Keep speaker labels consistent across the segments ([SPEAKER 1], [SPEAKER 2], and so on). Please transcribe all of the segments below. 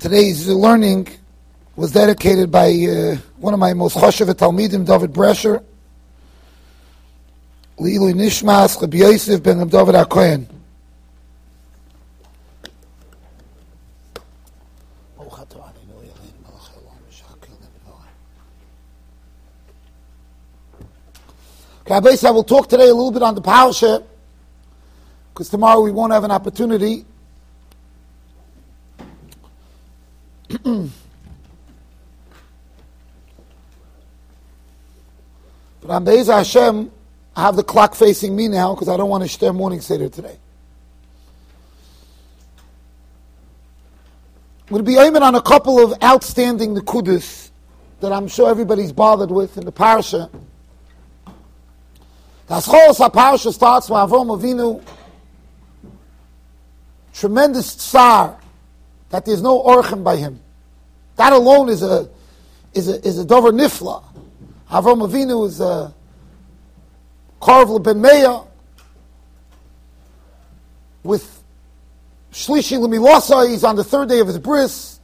[SPEAKER 1] Today's learning was dedicated by uh, one of my most choshev Talmidim, David Brecher, Lilu Nishmas, Rabbi Yosef ben David HaKohen. Okay, I will talk today a little bit on the parasha, because tomorrow we won't have an opportunity. but on Be'ez Hashem, I have the clock facing me now because I don't want to share morning seder today. I'm going to be aiming on a couple of outstanding Nakudis that I'm sure everybody's bothered with in the parasha. The Aschos parasha starts with Avram Avinu, tremendous tsar that there's no orchim by him. That alone is a is a is a dover nifla. Avram Avinu is a Karv ben Meya with Shlishi Lemilasa. He's on the third day of his bris.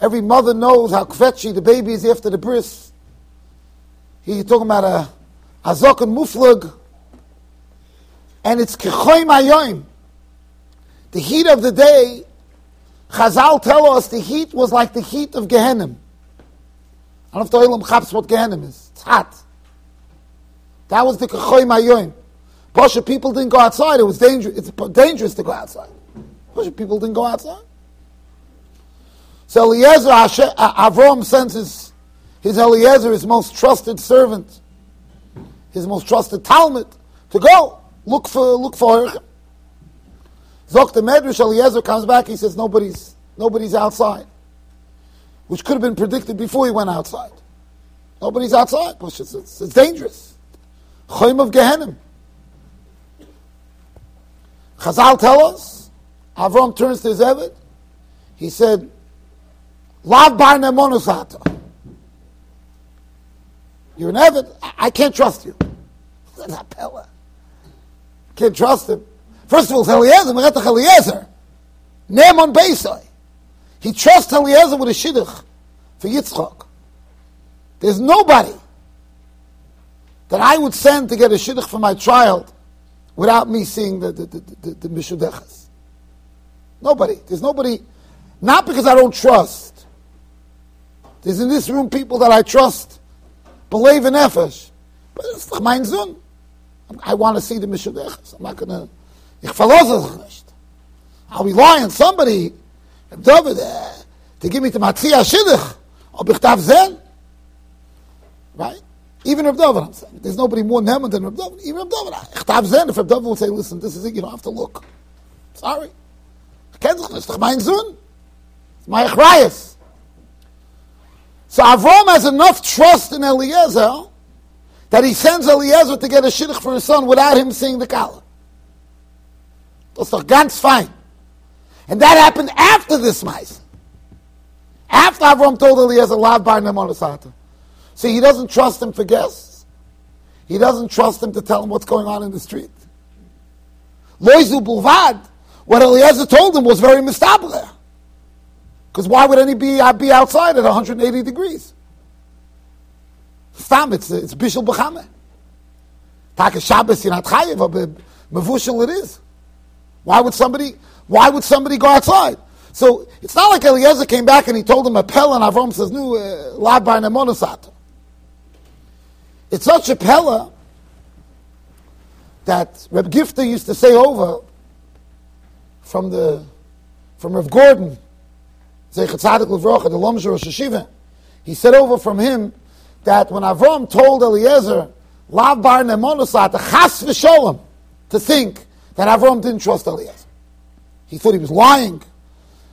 [SPEAKER 1] Every mother knows how kvetchi the baby is after the bris. He's talking about a Azok and Muflug. And it's Kechoim Ayoim. The heat of the day, Chazal tell us the heat was like the heat of Gehenim. I don't know if the chaps what Gehenim is. It's hot. That was the Kechoim Ayoim. Pasha people didn't go outside. It was dangerous. It's dangerous to go outside. Pasha people didn't go outside. So Eliezer, Avram sends his, his Eliezer, his most trusted servant, his most trusted Talmud, to go look for look for her. The Medrash Eliezer comes back. He says nobody's nobody's outside, which could have been predicted before he went outside. Nobody's outside. It's, it's, it's dangerous. Chaim of Gehenim. Chazal tell us. Avram turns to his Eved. He said, "Lav bar nemonusata." You're an Eved. I can't trust you. Can't trust him. First of all, it's Eliezer, Meretach Eliezer. Naaman Beisai. He trusts Eliezer with a shidduch for Yitzchak. There's nobody that I would send to get a shidduch for my child without me seeing the, the, the, the, the Nobody. There's nobody, not because I don't trust. There's in this room people that I trust believe in Nefesh. But it's Zun. I want to see the Mishudechas. I'm not going to. Ich verlasse nicht. I'll rely on somebody, David, uh, to give me the Matzia Shidduch, or Bichtav Zen. Right? Even Reb David, I'm saying. There's nobody more Nehman than Reb David. Even Reb David. Chtav Zen, if Reb David will say, listen, this is it, you don't have to look. Sorry. Ken sich nicht, mein Sohn. It's my Achrayas. So Avram has enough trust in Eliezer that he sends Eliezer to get a shidduch for his son without him seeing the kala. That's doch ganz. And that happened after this mice. After Avram told Eliezer, Lav bar nemonasata. See, he doesn't trust him for guests. He doesn't trust him to tell him what's going on in the street. Loizu bulvad, what Eliezer told him was very mistabler. Because why would any be, uh, be outside at 180 degrees? Stam, it's, it's Bishul B'chame. Taka Shabbos, you're not chayiv, but mevushal it is. Why would somebody, why would somebody go outside? So it's not like Eliezer came back and he told him a pella and Avram says, no, uh, lad by. It's such a pella that Reb Gifter used to say over from the, from Reb Gordon, Levrocha, the Lomzer Rosh he said over from him that when Avram told Eliezer, Lav bar chas v'sholem, to think that Avram didn't trust Eliezer. He thought he was lying.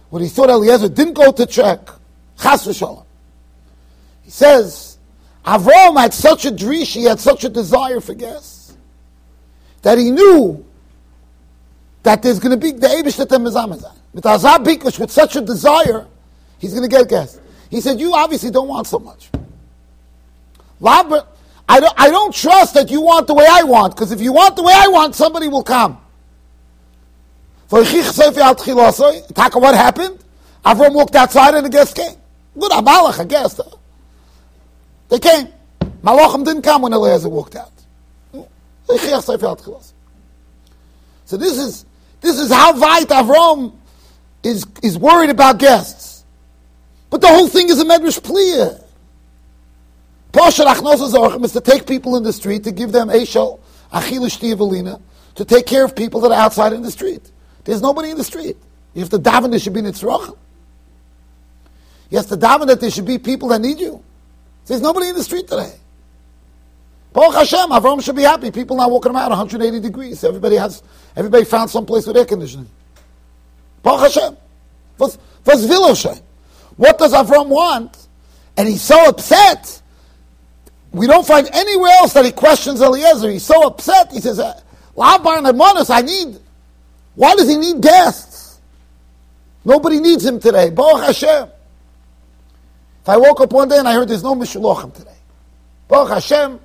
[SPEAKER 1] When he thought Eliezer didn't go to check, chas v'sholem. He says, Avram had such a drish, he had such a desire for guests, that he knew that there's going to be the Abish that Mizamazan. With Bikush, with such a desire, he's going to get guests. He said, You obviously don't want so much. I don't, I don't trust that you want the way I want, because if you want the way I want, somebody will come. What happened? Avram walked outside and the guests came. Good Amalek, I guess. They came. Malachim didn't come when Eliezer walked out. So this is this is how weit Avram is is worried about guests. But the whole thing is a medrash pliya. Pasha Achnos is to take people in the street to give them Eshel, Tiavalina, to take care of people that are outside in the street. There's nobody in the street. You have to daven there should be nitzrachim. You have to daven that there should be people that need you. There's nobody in the street today. Baruch Hashem, Avram should be happy. People now walking around 180 degrees. Everybody has, everybody found some place with air conditioning. Baruch Hashem. Was, was What does Avram want? And he's so upset. We don't find anywhere else that he questions Eliezer. He's so upset. He says, uh, and I need, why does he need guests? Nobody needs him today. Baruch Hashem. If I woke up one day and I heard there's no Mishlochim today. Baruch Hashem,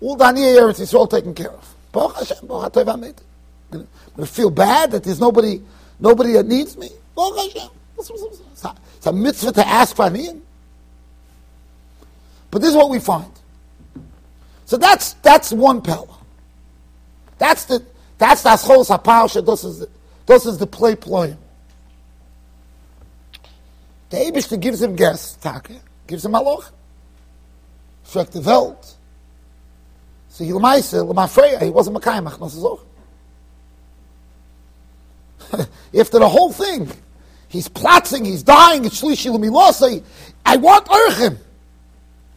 [SPEAKER 1] all Aniyah Eretz is all taken care of. Baruch Hashem, Baruch HaTov HaMed. I'm going to feel bad that there's nobody, nobody that needs me. Baruch Hashem. It's a mitzvah to ask for Aniyim. But this is what we find. So that's that's one power. That's the that's the aschos haparsha. This is the play ployim. The Abishter gives him gas, Taka, gives him aloch. Schreckt the Welt. So Yilmaise, Lamafreya, he wasn't Makayimach, no After the whole thing, he's plotting, he's dying, it's Shlishi Lumilosai. I want Urchim.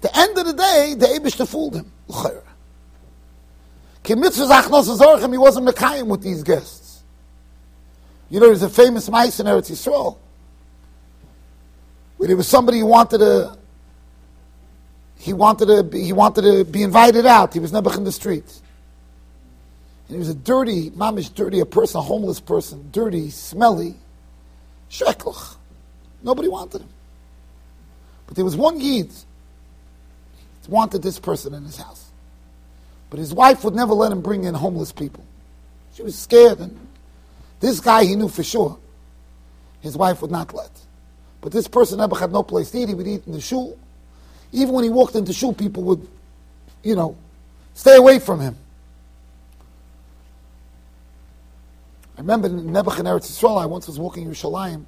[SPEAKER 1] The end of the day, the Abishter fooled him. He wasn't Mekayim with these guests. You know, there's a famous mice in Eretz Yisrael where there was somebody who wanted to he wanted to be, he wanted to be invited out. He was never in the street. And he was a dirty, mamish dirty, a person, a homeless person, dirty, smelly, sheklach. Nobody wanted him. But there was one yid wanted this person in his house. But his wife would never let him bring in homeless people. She was scared, and this guy he knew for sure. His wife would not let. But this person never had no place to eat. He would eat in the shul. Even when he walked into shul, people would, you know, stay away from him. I remember in Nebuch and Eretz Yisrael, I once was walking in Yerushalayim,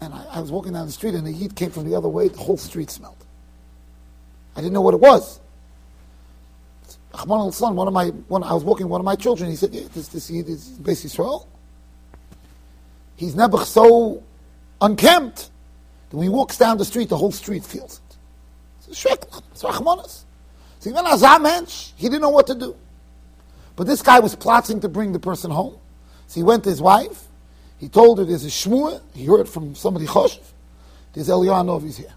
[SPEAKER 1] and I, I, was walking down the street, and the heat came from the other way. The whole street smelled. I didn't know what it was. Rahman son, one of my, when I was walking, one of my children, he said, yeah, this, this, this is Beis Yisrael. He's never so unkempt. that when he walks down the street, the whole street feels it. It's Shreklan. It's Rachmanis. So even as a mensch, he didn't know what to do. But this guy was plotting to bring the person home. So he went to his wife. He told her there's a shmua. He heard from somebody choshev. There's Eliyahu Novi's here.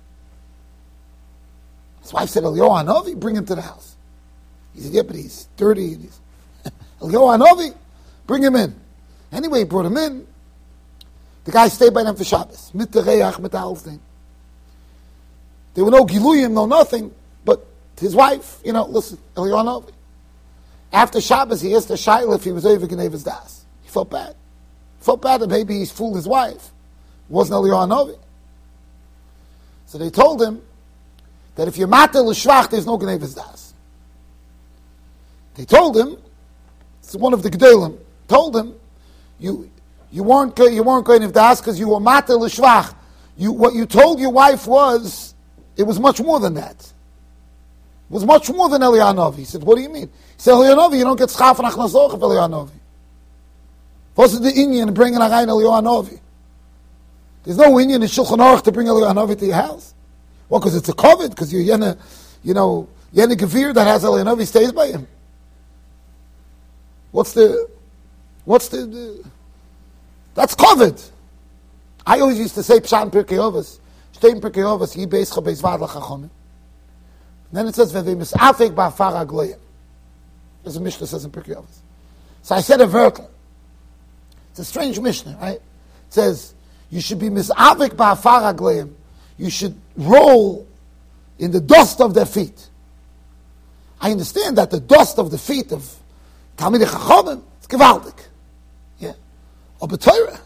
[SPEAKER 1] His wife said, Eliyahu Novi, bring him to the house. He said, yeah, but he's dirty. And he's Eliyahu Novi, bring him in. Anyway, he brought him in. The guy stayed by them for Shabbos. Mit the Reach, mit the There were no Giluyim, no nothing, but his wife, you know, listen, Eliyahu After Shabbos, he asked the Shaila if he was over Geneva's Das. He felt bad. felt bad that maybe he's fooled his wife. It wasn't Eliyahu So they told him that if you're matel l'shvach, there's no Geneva's Das. They told him, it's one of the Gedolim, told him, you, you weren't you weren't going to das because you were matel l'shvach. You what you told your wife was it was much more than that. It was much more than Elianovi. He said, "What do you mean?" He said, "Elianovi, you don't get schaf and achnasoch of Elianovi. What's the Indian bringing a rein Elianovi? There's no Indian in Shulchan Aruch to bring Elianovi to your house. Well, because it's a COVID, because you're yena, you know, yena gavir that has Elianovi stays by him. What's the, what's the, the that's covered. I always used to say Pshan Pirkei Avos, Shtein Pirkei Avos, Yi Beis Cha Beis Vad Lachachonim. Then it says, V'vei Misafek Ba'afar Agloyim. There's a Mishnah says in Pirkei Avos. So I said a vertical. It's a strange Mishnah, right? It says, you should be Misafek Ba'afar Agloyim. You should roll in the dust of their feet. I understand that the dust of the feet of Talmidei Chachomim, it's gewaltig. Yeah. Aber Torah,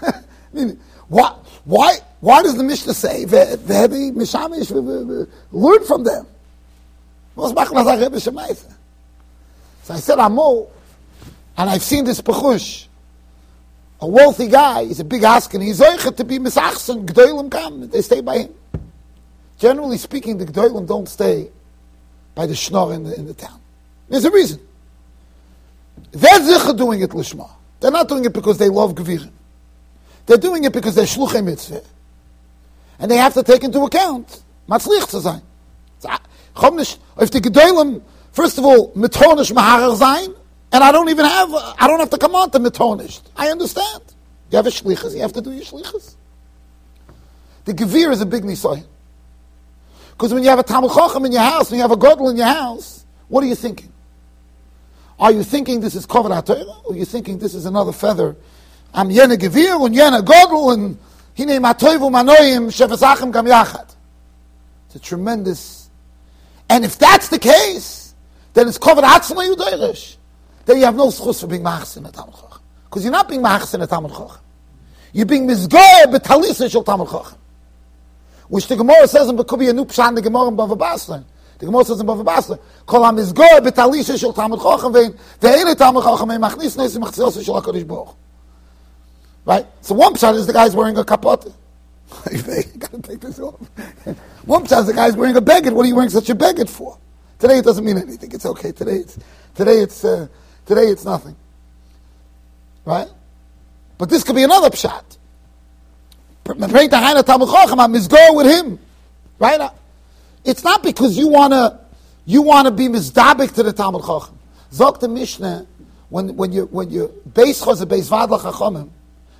[SPEAKER 1] I mean, why, why, does the Mishnah say, Vehebi Mishamish, learn from them? So I said, Amo, and I've seen this Pechush, a wealthy guy, he's a big askin, he's oichet to be misachsen, gdoilim come, they stay by him. Generally speaking, the gdoilim don't stay by the schnorr in the, in the town. There's a reason. They're zicha doing it lishma. They're not doing it because they love gevirim. They're doing it because they're shluchei mitzvah. And they have to take into account matzlich sein. If the gedolim, first of all, mitonish maharer sein, and I don't even have, I don't have to come on to mitonished. I understand. You have a shlichus, you have to do your shlichus. The gevir is a big nisoy. Because when you have a Talmud Chacham in your house, when you have a Godel in your house, what are you thinking? Are you thinking this is Kovad HaTorah? Or are you thinking this is another feather? I'm Yena Gevir and Yena Godel and Hine Matoivu um Manoim Shefesachem Gam Yachad. It's a tremendous... And if that's the case, then it's Kovad Atzma Yudairish then you have no schus for being machs in a Talmud Chacham. Because you're not being machs in a Talmud Chacham. You're being mizgoy betalisa shel Talmud Chacham. Which the Gemara says in could be a new pshan the Gemara in Bava Basra. The Gemara says in Bava Basra, kol shel Talmud Chacham vein ve'ene Talmud Chacham ein machnis HaKadosh Baruch. Right? So one pshan is the guy's wearing a kapot. you gotta take this off. one pshan is the guy's wearing a beged. What are you wearing such a beged for? Today it doesn't mean anything. It's okay. Today it's, today it's, uh, Today it's nothing. Right? But this could be another pshat. Go with him. Right? It's not because you wanna you wanna be mizdabik to the Talmud Chacham. Zok the Mishnah, when when you when you base chaz base chachamim,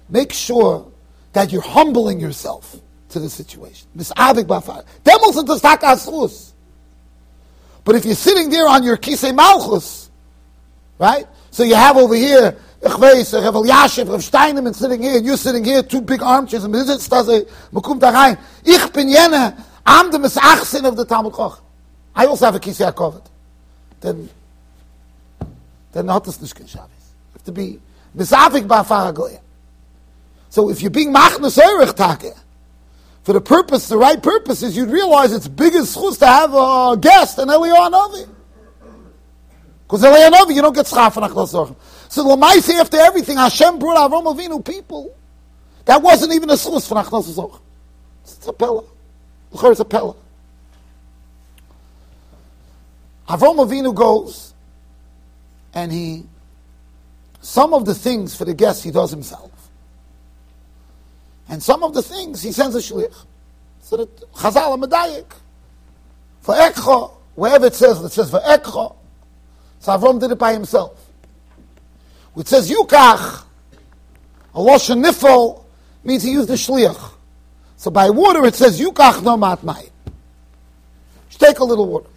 [SPEAKER 1] make sure that you're humbling yourself to the situation. Misabik bafar. Demos into But if you're sitting there on your kisei malchus, Right? So you have over here, Echveis, Rev Yashiv, Rev Steinman sitting here, and you're sitting here, two big armchairs, and sitzt da so, man kommt da rein. Ich bin I'm the Misachsin of the Talmud Koch. I also have a Kisei HaKovet. Then, then not das nicht kein Shabbos. You have to be Misafik Ba'afar HaGoyah. So if you're being Machnas Erech Take, er, for the purpose, the right purpose is you'd realize it's biggest chus to have a guest, an Eliyahu Novi. Because Elianovi, you don't get schaf and achlas So Lamaisi, after everything, Hashem brought Avram Avinu people. That wasn't even a source for achlas It's a pella. It's a pella. Avram Avinu goes, and he, some of the things for the guests he does himself. And some of the things he sends a shlich. So that Chazal Medayik. For Ekcha, wherever it says, it says for Ekcha, so Avram did it by himself. It says Yukach, a Lashon Nifel, means he used the Shliach. So by water it says Yukach no mat mai. Take a little water.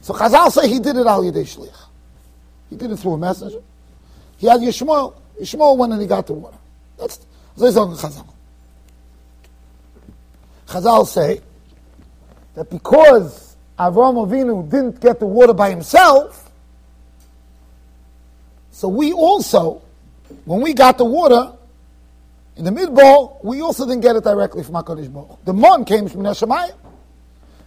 [SPEAKER 1] So Chazal say he did it al Yidei Shliach. He did it through a messenger. He had Yishmael. Yishmael went and he got the water. That's Zayzong Chazal. Chazal say that because Avram Avinu didn't get the water by himself, so we also, when we got the water in the midbowl, we also didn't get it directly from HaKadosh Baruch The mon came from Neshamayim.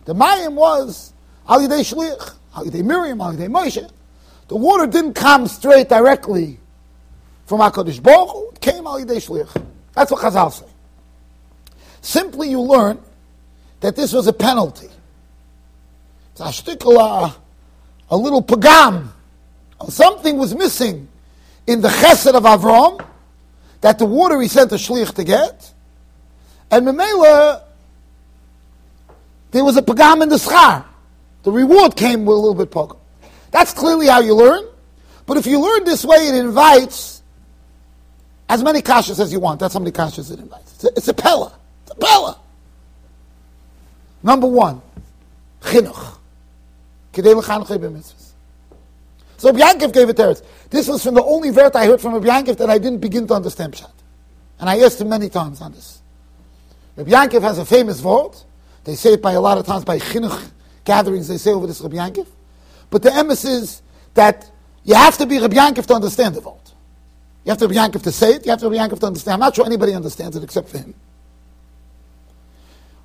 [SPEAKER 1] The Mayim was Al Shliach, Yidei Miriam, Al Moshe. The water didn't come straight directly from HaKadosh Baruch It came Al Shliach. That's what Chazal say. Simply you learn that this was a penalty. It's a a little pagam Something was missing in the chesed of Avram, that the water he sent a shlich to get, and Memela, there was a pagam in the schar. The reward came with a little bit pogam. That's clearly how you learn. But if you learn this way, it invites as many kashas as you want. That's how many kashas it invites. It's a, it's a pella. It's a pella. Number one, chinuch. Kedei b'mitzvah. So Rabbi gave it us. This was from the only vert I heard from Rabbi that I didn't begin to understand Pshat. And I asked him many times on this. Rabbi has a famous word. They say it by a lot of times by chinuch gatherings. They say over this Rabbi But the emes is that you have to be Rabbi to understand the word. You have to be Yankov to say it. You have to be Yankov to understand. I'm not sure anybody understands it except for him.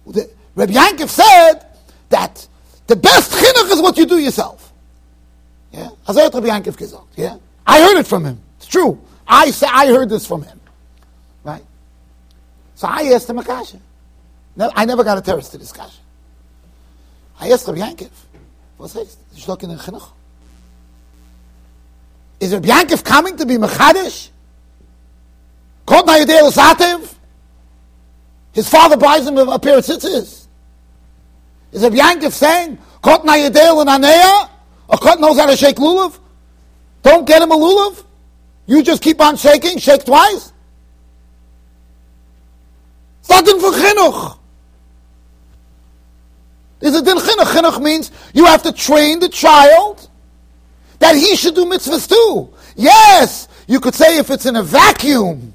[SPEAKER 1] The, Rabbi said that the best chinuch is what you do yourself. Yeah, Hazayat Rabbi Yankov gesagt. Yeah, I heard it from him. It's true. I say I heard this from him. Right. So I asked him a kasha. I never got a terrorist to this. I asked Rabbi Yankov, what's this? Shlokin in chinuch. Is Rabbi Yankov coming to be mechadish? Kod na yedei l'sativ? His father buys him a pair of tzitzis. Is Rabbi Yankov saying, Kod na yedei l'naneya? A kot knows how to shake lulav? Don't get him a lulav? You just keep on shaking, shake twice? It's not din for chinuch. There's a din chinuch. Chinuch means you have to train the child that he should do mitzvahs too. Yes, you could say if it's in a vacuum,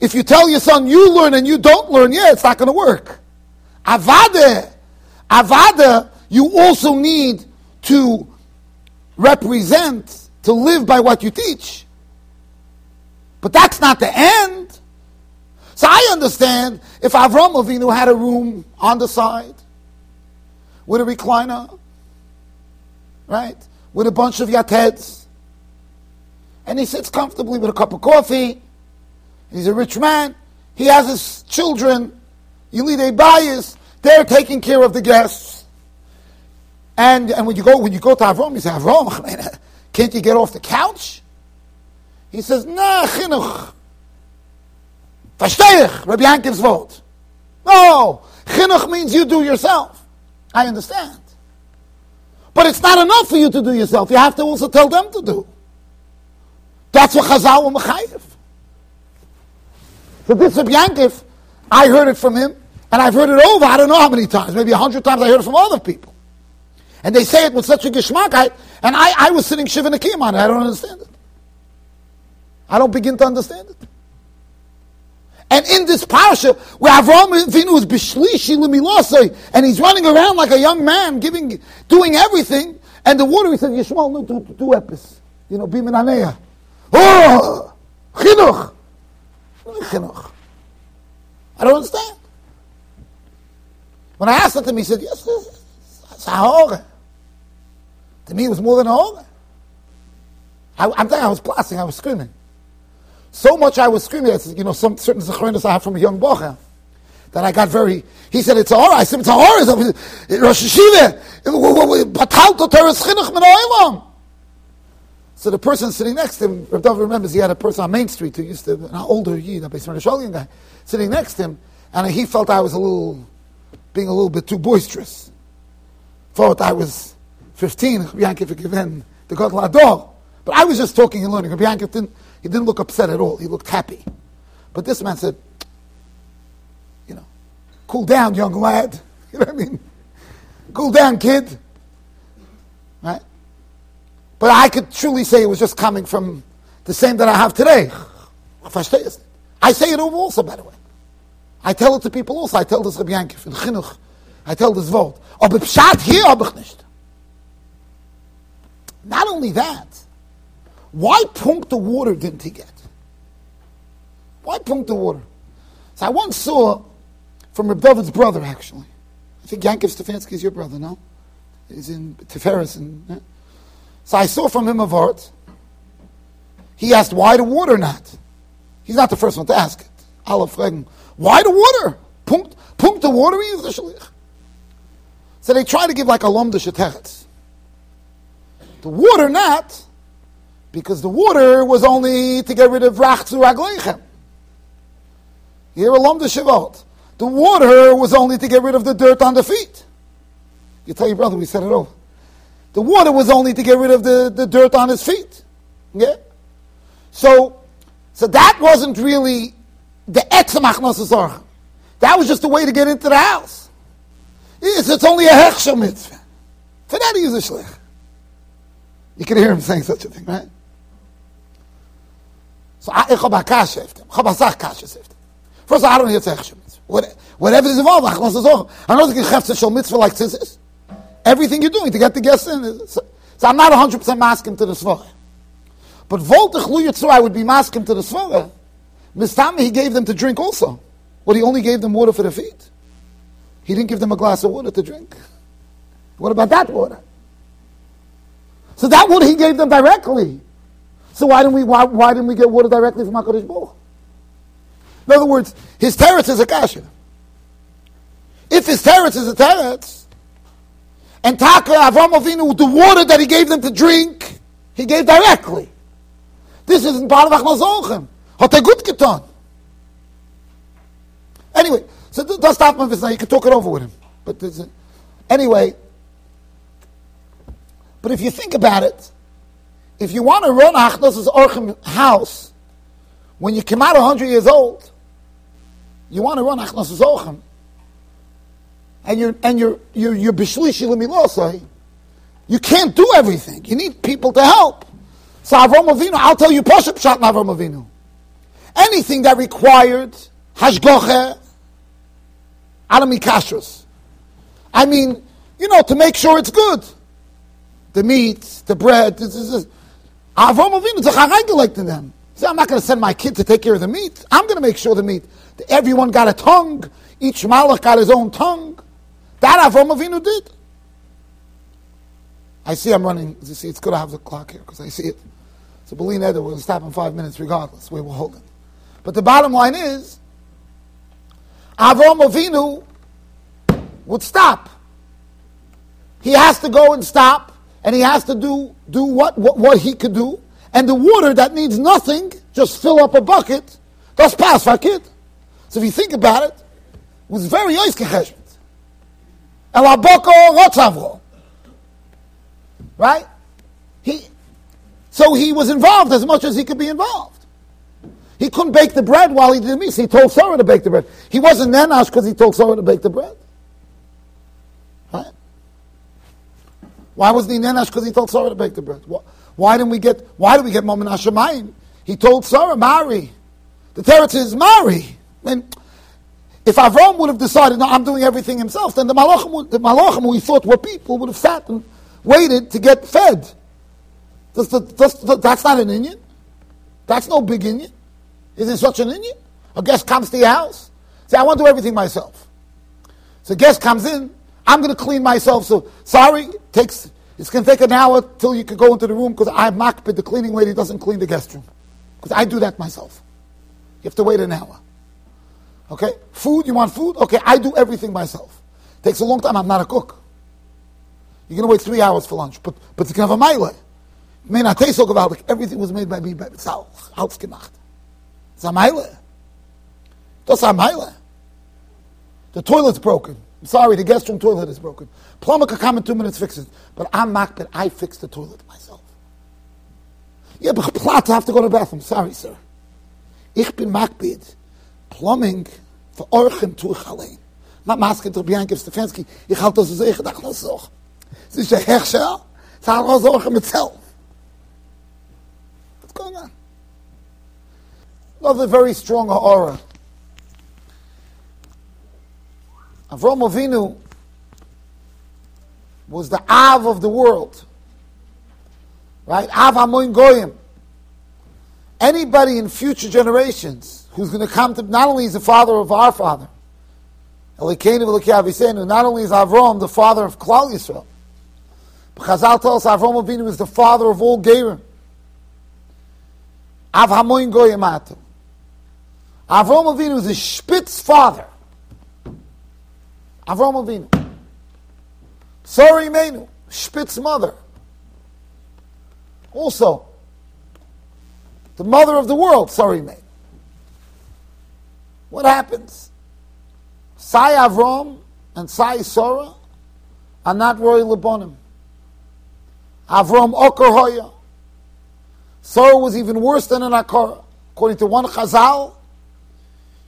[SPEAKER 1] if you tell your son you learn and you don't learn, yeah, it's not going to work. Avada, avada, you also need to represent, to live by what you teach. But that's not the end. So I understand if Avram Avinu had a room on the side with a recliner, right? with a bunch of yateds. And he sits comfortably with a cup of coffee. He's a rich man. He has his children. A bias. They're taking care of the guests. And, and when you go when you go to Avram, you say, Avram, can't you get off the couch? He says, Nah, chinuch. Verstehe Rabbi Yankov's vote. No, chinuch means you do yourself. I understand. But it's not enough for you to do yourself. You have to also tell them to do. That's what Chazal were mechayiv. So this of Yankif, I heard it from him, and I've heard it over, I don't know how many times, maybe a hundred times I heard it from other people. And they say it with such a geschmack, and I, I was sitting Shiva Nakim on it, I don't understand it. I don't begin to understand it. And in this parasha, where Avraham Avinu is bishlishi lemilosai, and he's running around like a young man, giving, doing everything, and the water, he said, Yishmael, no, do, do epis. You know, bimin Oh, chinuch. Chinuch. I don't understand. When I asked him, he said, yes, a hora. To me, it was more than a hora. I, am you, I was blasting, I was screaming. So much I was screaming, you know, some certain zechronis I have from a young bocha, that I got very, he said, it's a horror. I said, it's a horror. Rosh Hashiva, So the person sitting next to him, Rav Dov remembers he had a person on Main Street who used to, an older Yid, a Beis Sholian guy, sitting next to him, and he felt I was a little, being a little bit too boisterous. Thought I was 15, Yankov given the God Lador. But I was just talking and learning. Yankov didn't, he didn't look upset at all. He looked happy. But this man said, you know, cool down, young lad. You know what I mean? Cool down, kid. Right? But I could truly say it was just coming from the same that I have today. I say it over also, by the way. I tell it to people also. I tell this Rabbi Yankov in Chinuch. I tell this vote. Oh, Aber Pshat hier habe ich. Not only that, why punk the water didn't he get? Why punk the water? So I once saw from Reb David's brother, actually. I think Yankov Stefanski is your brother, no? He's in Tiferes. And, yeah. So I saw from him a vart. He asked, why the water not? He's not the first one to ask it. Fragen, why the water? Punkt, punkt the water he is the shalich. So they try to give like a lom de The water not because the water was only to get rid of rachzu agleichem. Here alum the shivot. The water was only to get rid of the dirt on the feet. You tell your brother we said it over. The water was only to get rid of the, the dirt on his feet. Yeah? So, so that wasn't really the etzamach That was just a way to get into the house. Yes, it's only a hechsher mitzvah. For that he a shlich. You can hear him saying such a thing, right? So ich hab a kasha efter. Ich hab a sach kasha efter. First, I don't need to say Whatever is involved, to say, I know the chefs shall mitzvah like this Everything you're doing to get the guests in. So, so I'm not 100% masking to the svach. But Voltach Lu I would be masking to the Svara. Mistami, he gave them to drink also. But he only gave them water for their feet. He didn't give them a glass of water to drink. What about that water? So that water he gave them directly. So why didn't we why, why didn't we get water directly from Hakadosh Baruch? In other words, his teretz is a kasha. If his teretz is a teretz, and Taka Avram Avinu, the water that he gave them to drink, he gave directly. This isn't part of Achmazochem. Hat. Anyway, so that's stop business. You can talk it over with him. But anyway, but if you think about it, if you want to run Achnos's Orchim house when you come out 100 years old, you want to run Achnos's Orchim, and you're and you're you're you're bishlishi you can't do everything. You need people to help. So Avram Avinu, I'll tell you, Pashup Shat Avram Avinu. Anything that required hashgoche, kashrus. I mean, you know, to make sure it's good. The meat, the bread. This, this, this. Avinu, it's a to them. So I'm not going to send my kid to take care of the meat. I'm going to make sure the meat. Everyone got a tongue. Each malach got his own tongue. That Avram Avinu did. I see I'm running. You see, it's good to have the clock here because I see it. So believe Eder, we'll stop in five minutes regardless. We will hold it. But the bottom line is, Avram Avinu would stop. He has to go and stop, and he has to do, do what, what, what he could do. And the water that needs nothing, just fill up a bucket, does pass for kid. So if you think about it, it was very oiskecheshmet. El aboko rotzavro. Right? He, so he was involved as much as he could be involved. He couldn't bake the bread while he did the meat. He told Sarah to bake the bread. He wasn't nenash because he told Sarah to bake the bread. Right? Why wasn't he nenash because he told Sarah to bake the bread? Why didn't we get? Why did we get Momin Hashemayim? He told Sarah, marry. The teretz is marry. I mean, if Avram would have decided, no, I'm doing everything himself, then the Malachim, the Malachim who he thought were people, would have sat and waited to get fed. That's, that's, that's not an Indian. That's no big Indian. Is it such an Indian? A guest comes to your house. Say, I want to do everything myself. So guest comes in. I'm going to clean myself. So sorry, takes it's going to take an hour till you can go into the room because I'm makbid the cleaning lady doesn't clean the guest room because I do that myself. You have to wait an hour. Okay, food. You want food? Okay, I do everything myself. Takes a long time. I'm not a cook. You're going to wait three hours for lunch, but but you can have a mile. It may not taste so good. but Everything was made by me by. Hausgemacht. It's a Meile. That's a Meile. The toilet's broken. Sorry, the guest room toilet is broken. Plumber could come in two minutes, fix it. But I'm makbid, I fix the toilet myself. Yeah, but plot have to go to the bathroom. Sorry, sir. Ich bin makbid. Plumbing for Orchem tu ich. Not masking to Bianca Stefanski. Ich halte das so, ich dachte, das so. Es ist ein Herrscher. Es hat auch so itself. What's going on? Another very strong aura. Avram Avinu was the Av of the world. Right? Av Hamoin Goyim. Anybody in future generations who's going to come to, not only is the father of our father, Elikiavisenu, not only is Avram the father of Klal Yisrael, but Chazal tells us Avram Avinu is the father of all Gerim. Av Hamoin Goyim Atum. Avram Avinu is a Spitz father. Avram Avinu. Sorry, Menu, Spitz mother. Also, the mother of the world, sorry, Menu. What happens? Sai Avram and Sai Sora are not royal Lebonim. Avram Okar Hoya. Sora was even worse than an Akara. According to one Chazal,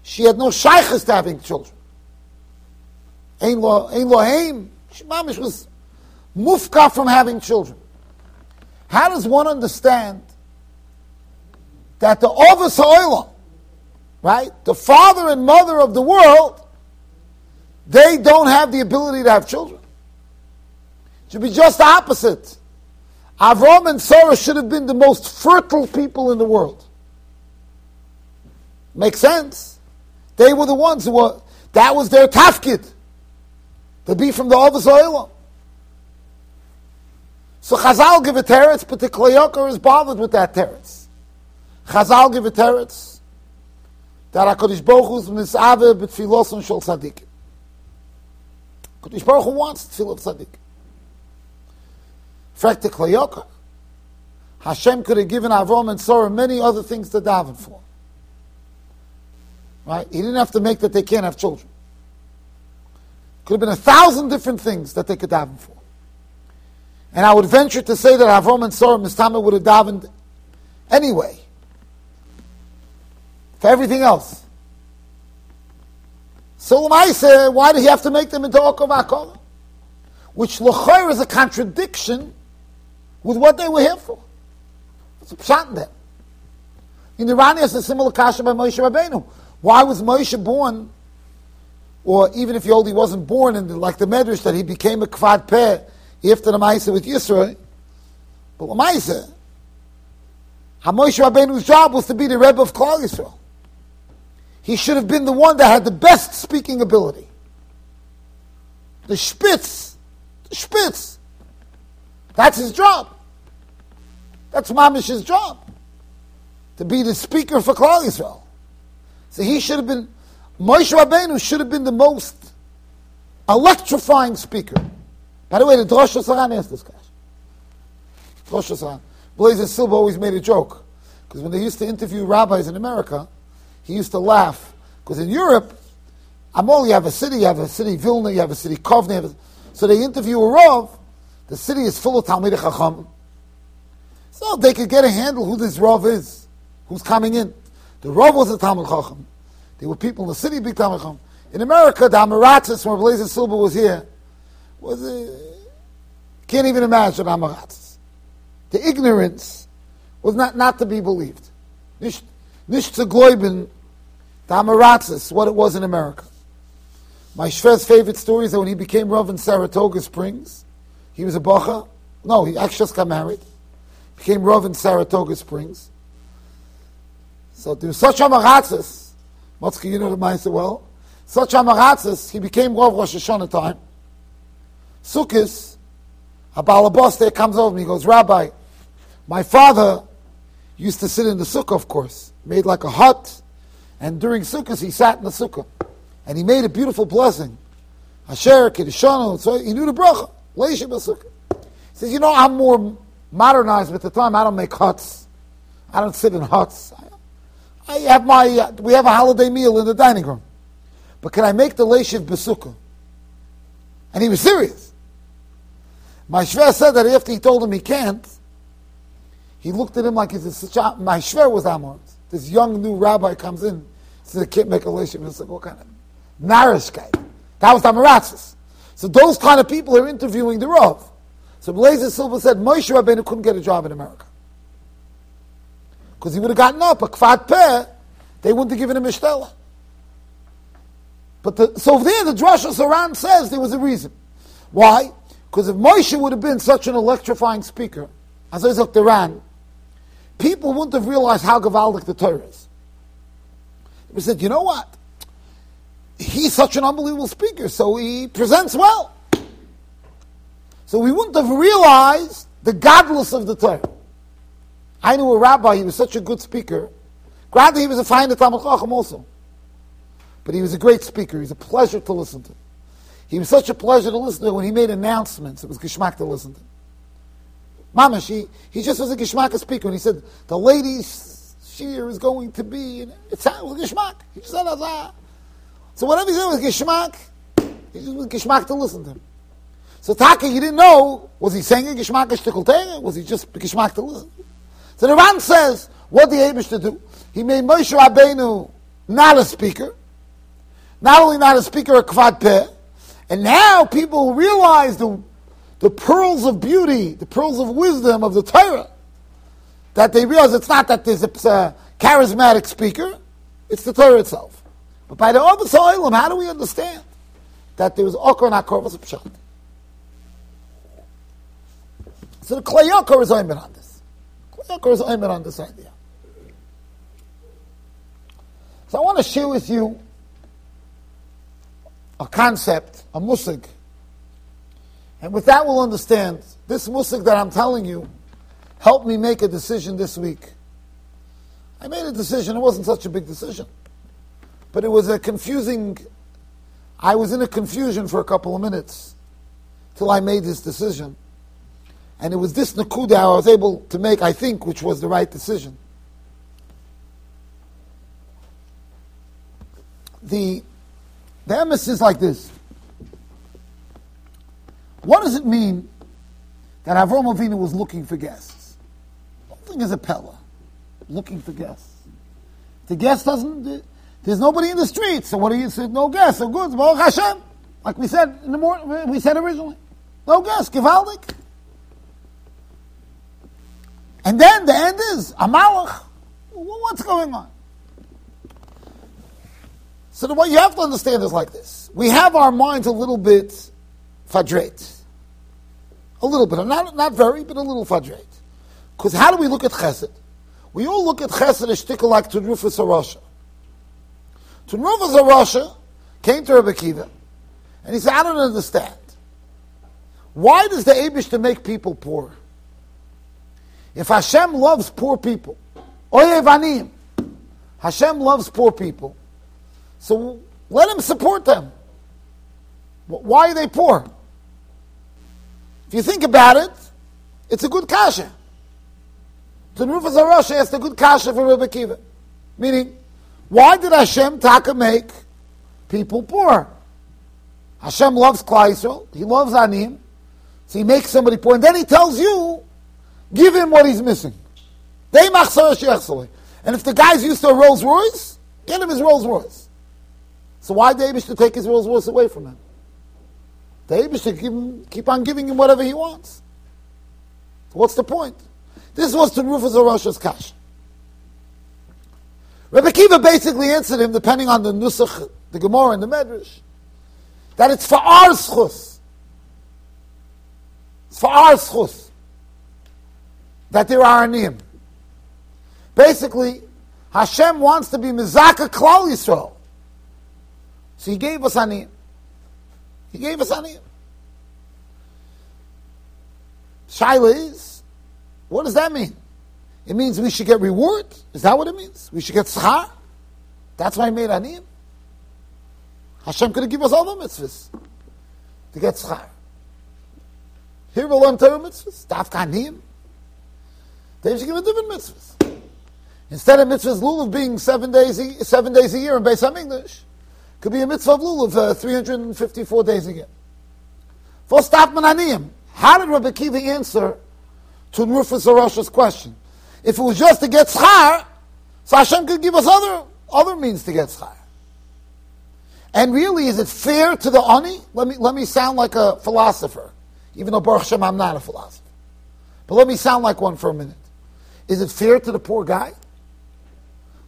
[SPEAKER 1] she had no shaykhs to having children. Ein lo, ein loheim. She was mufka from having children. How does one understand that the Ovis Ha'olam, right, the father and mother of the world, they don't have the ability to have children? It should be just the opposite. Avram and Sarah should have been the most fertile people in the world. Makes sense. They were the ones who were, that was their tafkid. To be from the Ovas Oilam. So Chazal give a teretz, but the Kli Yakar is bothered with that teretz. Chazal give a teretz that HaKadosh Baruch Hu is misave b'tfilos shel tzaddik. HaKadosh Baruch Hu wants tefillah of tzaddik. fact, the Kli Yakar, Hashem could have given Avram and Sarah many other things to daven for. Right? He didn't have to make that they can't have children. Could have been a thousand different things that they could daven for. And I would venture to say that Avram and Sarah Mistama would have davened anyway. For everything else. So say, why did he have to make them into Okov Akol? Which Lochoir is a contradiction with what they were here for. It's a pshat in them. In Iran, a similar kasha by Moshe Rabbeinu. Why was Moshe born, or even if he only wasn't born, in the, like the Medrash, that he became a Kvad Peh after the Maisa with Yisro, but the Maisa, Moshe Rabbeinu's job was to be the Rebbe of Klal Yisrael. He should have been the one that had the best speaking ability. The Spitz, the Spitz. That's his job. That's Mamish's job. To be the speaker for Klal Yisrael. So he should have been, Moshe Rabbeinu should have been the most electrifying speaker. By the way, the Drosh Saran asked this guy. Drosh Saran. Blazer Silva always made a joke. Because when they used to interview rabbis in America, he used to laugh. Because in Europe, Amol, you have a city, you have a city Vilna, you have a city Kovna. A, so they interview a Rav. The city is full of Talmud Chacham. So they could get a handle who this Rav is, who's coming in. The Rav was a Talmud Chacham. There were people in the city, big Talmud Chacham. In America, the Amaratzis, when Blazer Silva was here, was a, can't even imagine Amaratzis. The ignorance was not, not to be believed. Nicht, nicht zu glauben, the Amaratzis, what it was in America. My Shvez's favorite story is that when he became Rav in Saratoga Springs, he was a Bacha. No, he actually just got married. Became Rav in Saratoga Springs. So there was such Amaratzis. Motzke, you know the Maisa well. Such Amaratzis, he became Rav Rosh Hashanah time. Sukkot, a balabas there comes over me. He goes, Rabbi, my father used to sit in the sukkah, of course, made like a hut, and during sukkahs he sat in the sukkah, and he made a beautiful blessing. Asher Kedishanu, so he knew the bracha. Leishim sukkah. He says, you know, I'm more modernized with the time. I don't make huts. I don't sit in huts. I, have my. Uh, we have a holiday meal in the dining room, but can I make the leishiv besukah? And he was serious. My Shver said that after he told him he can't, he looked at him like he's a child. My Shver was Amor. This young new rabbi comes in, says, I can't make a. It's like, what kind of narish guy? That was Amaratzis. So those kind of people are interviewing the Rav. So Blazer Silva said Moshe Rabbeinu couldn't get a job in America. Because he would have gotten up, a kvat peh, they wouldn't have given him a shtela. But the, so there, the Drosh Saran says there was a reason. Why? Because if Moshe would have been such an electrifying speaker, as Isaac Duran, people wouldn't have realized how gavaldic the Torah is. They said, you know what? He's such an unbelievable speaker, so he presents well. So we wouldn't have realized the godless of the Torah. I knew a rabbi, he was such a good speaker. Granted, he was a fine Talmud Chacham also. But he was a great speaker. He was a pleasure to listen to. He was such a pleasure to listen to when he made announcements. It was geschmack to listen to. Mamash, he, he just was a geschmack speaker. And he said, the ladies' shear is going to be, and it was. He just said, ah. So whatever he said was geschmack, he just was geschmack to listen to him. So Taka, you didn't know, was he saying a geschmack a Was he just geschmack to listen? So the Ran says, what the Abish to do? He made Moshe Rabbeinu not a speaker, not only not a speaker, a kvad peh, and now people realize the, the pearls of beauty, the pearls of wisdom of the Torah. That they realize it's not that there's a charismatic speaker, it's the Torah itself. But by the other side, how do we understand that there was Okra and Akor was a pshat? So the Kli Yakar is aimed on Kli Yakar is aimed on this idea. So I want to share with you a concept, a musig. And with that, we'll understand this musig that I'm telling you helped me make a decision this week. I made a decision, it wasn't such a big decision. But it was a confusing, I was in a confusion for a couple of minutes till I made this decision. And it was this nakuda I was able to make, I think, which was the right decision. The, the emes is like this. What does it mean that Avram Avinu was looking for guests? The thing is a pella, looking for guests. The guest doesn't, there's nobody in the street, so what do you say? No guests, so good, Baruch Hashem. Like we said in the morning, we said originally. No guests, gewaldig. And then the end is Amalek. What's going on? So the way you have to understand is like this: we have our minds a little bit fadret, a little bit, not not very, but a little fadret. Because how do we look at Chesed? We all look at Chesed as sticker like Tudrufus Arasha. Tudrufus Arasha came to Rebbe Kiva, and he said, "I don't understand. Why does the Abish to make people poor?" If Hashem loves poor people, Oyevanim, Hashem loves poor people, so let him support them. Why are they poor? If you think about it, it's a good kasha. To Rufus Arash asked a good kasha for Rebbe Kiva. Meaning, why did Hashem taka make people poor? Hashem loves Klai He loves Anim. So he makes somebody poor. And then he tells you Give him what he's missing. And if the guy's used to a Rolls Royce, get him his Rolls Royce. So why David to take his Rolls Royce away from him? Should keep, him, keep on giving him whatever he wants. So what's the point? This was to Rufus Arosha's cash. Rebbe Kiva basically answered him, depending on the Nusach, the Gemara, and the Medrash, that it's for our schus. It's for our schus that there are anim. Basically, Hashem wants to be Mizaka Klal Yisrael. So he gave us anim. He gave us anim. Shaila is, what does that mean? It means we should get reward. Is that what it means? We should get schar. That's why he made anim. Hashem could have given us all the mitzvahs to get schar. Here we'll learn Torah mitzvahs. Dafka anim. They should give a different mitzvahs. Instead of mitzvahs lulav being seven days a, seven days a year in Beis English, could be a mitzvah of lulav uh, 354 days a year. For Statman Aniyim, how did Rabbi Kiva answer to Rufus Arosha's question? If it was just to get schar, so Hashem could give us other, other means to get schar. And really, is it fair to the ani? Let me, let me sound like a philosopher, even though Baruch Hashem, I'm not a philosopher. But let me sound like one for a minute. Is it fair to the poor guy?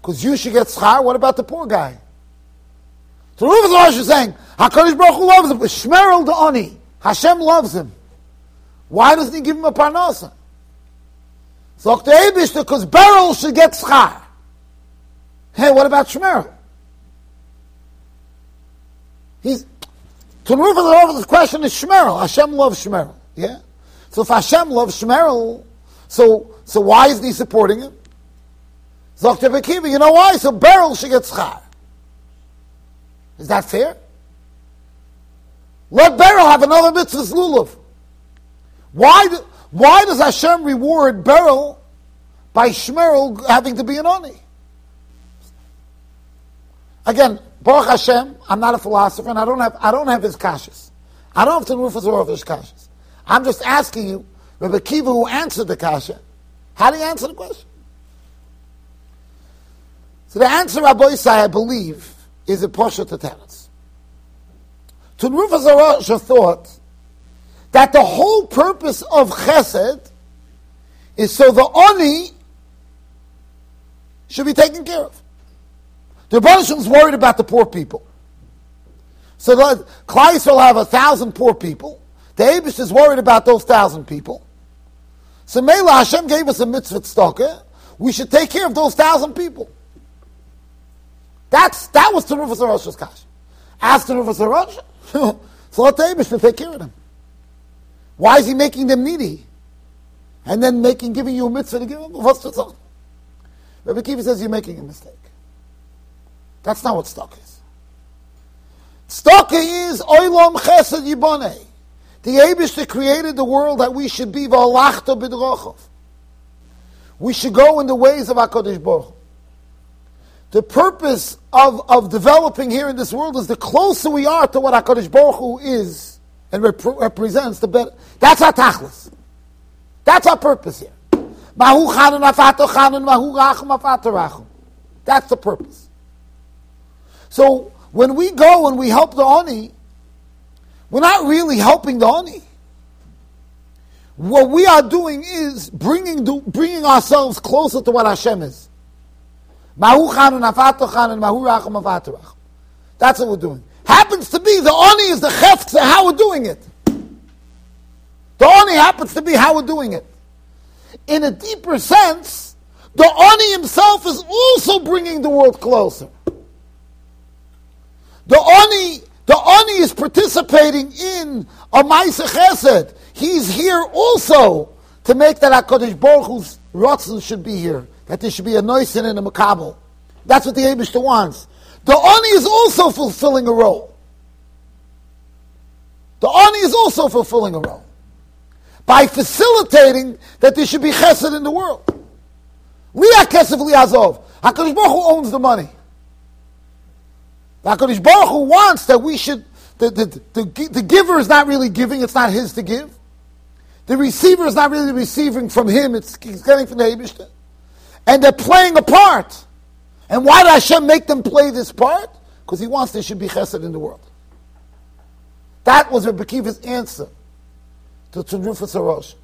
[SPEAKER 1] Because you should get schar. What about the poor guy? So Reuven Rosh is saying, HaKadosh Baruch Hu loves him. Shmerel the Oni. Hashem loves him. Why doesn't he give him a parnasa? So the Abish, because Beryl should get schar. Hey, what about Shmerel? He's to over the question is Shmerel. Hashem loves Shmerel. Yeah? So if Hashem loves Shmerel, so, so why isn't he supporting him? Dr. Bekiva, you know why? So Beryl should get schar. Is that fair? Let Beryl have another mitzvah lulav. Why, why does Hashem reward Beryl by Shmerel having to be an Oni? Again, Baruch Hashem, I'm not a philosopher and I don't have, I don't have his kashas. I don't have to roof or his kashas. I'm just asking you, Rabbi Kiva, who answered the kasha, how do you answer the question? So the answer, Rabbi Isai, I believe, is a Posha to Teretz. To Rufus Arasha thought that the whole purpose of Chesed is so the Oni should be taken care of. The Rebbe is worried about the poor people. So the Klai will have a thousand poor people. The Abish is worried about those thousand people. So Mela Hashem gave us a mitzvah tzedakah. We should take care of those thousand people. That's that was Tanufas Rosh's kash. Ask Tanufas Rosh, so the to take care of them. Why is he making them needy? And then making giving you a mitzvah to give them? What's the? Rabbi Kiva says you're making a mistake. That's not what stock is. Stock is oilam chesed yibonei. The Abishter created the world that we should be v'alachta b'drochov. We should go in the ways of HaKadosh Baruch The purpose of, of developing here in this world is the closer we are to what HaKadosh Baruch Hu is and rep- represents, the better. That's our tachlis. That's our purpose here. That's the purpose. So when we go and we help the oni, we're not really helping the oni. What we are doing is bringing, bringing ourselves closer to what Hashem is. Mahu and and mahu That's what we're doing. Happens to be the oni is the chefks how we're doing it. The oni happens to be how we're doing it. In a deeper sense, the oni himself is also bringing the world closer. The oni the Ani is participating in a Maisa Chesed. He's here also to make that HaKadosh Baruch Hu's Ratzon should be here. That there should be a Noisin and a Makabel. That's what the Abishta wants. The Ani is also fulfilling a role. The Ani is also fulfilling a role. By facilitating that there should be Chesed in the world. Liach Kesef Liazov. HaKadosh Baruch Hu owns the money. HaKadosh Baruch Hu wants that we should, the, the, the, the giver is not really giving, it's not his to give. The receiver is not really receiving from him, it's he's getting from the Abishter. And they're playing a part. And why did Hashem make them play this part? Because he wants there should be chesed in the world. That was Rebbe Kiva's answer to Tzunrufa Sarosh.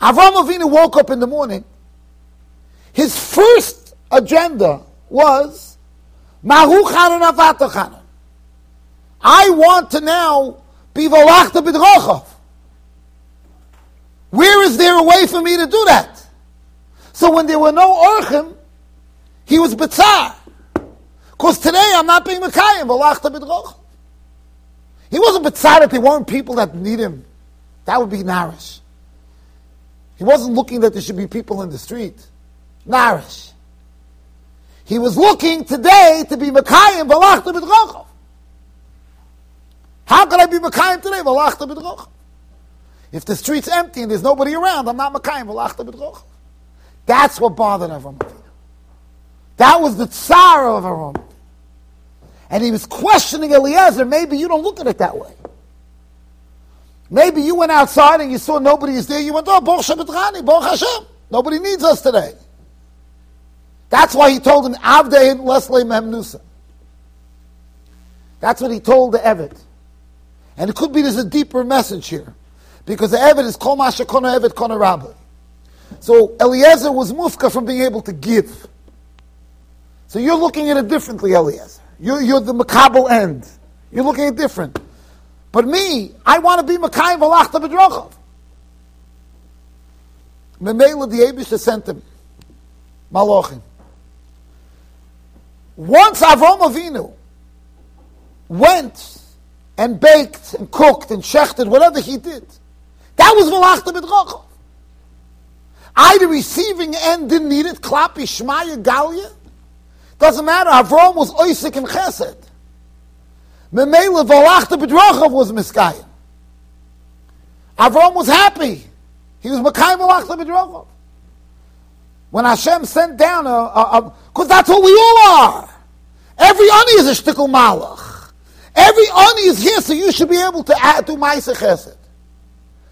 [SPEAKER 1] Avram Avinu woke up in the morning. His first agenda was Mahu. I want to now be Volachta Bidrochov. Where is there a way for me to do that? So when there were no Orchim, he was Bitzar. Because today I'm not being Mekayim, Volachta Bidrochov. He wasn't Bitzar that there weren't people that need him. That would be Narish. He wasn't looking that there should be people in the street. Narish. He was looking today to be Mekayim Balachta B'drochav. How can I be Mekayim today Balachta B'drochav? If the street's empty and there's nobody around, I'm not Mekayim Balachta B'drochav. That's what bothered Avram That was the tsar of Avram And he was questioning Eliezer, maybe you don't look at it that way. Maybe you went outside and you saw nobody is there. You went, oh, Baruch Shabbat Baruch Hashem. Nobody needs us today. That's why he told him, Avdein Leslie Memnusa. That's what he told the Evid. And it could be there's a deeper message here. Because the Evid is Kol Masha Kona Evid Kona Rabbi. So Eliezer was mufka from being able to give. So you're looking at it differently, Eliezer. You're, you're the makabel end. You're looking at it different. But me, I want to be Makayim Valachta Bedrochov. Memela the Abish sent him. Malachim. Once Avram Avinu went and baked and cooked and shechted, whatever he did, that was Malachta B'drochov. I, the receiving end, didn't need it. Klapi, Shmaya, Galia. Doesn't matter. Avram was Oisik and Chesed. Memela Valachta B'drochov was Miskayim. Avram was happy. He was Makayim Valachta B'drochov. When Hashem sent down a, because that's what we all are. Every ani is a shtickle malach. Every ani is here, so you should be able to add to Maisa Chesed.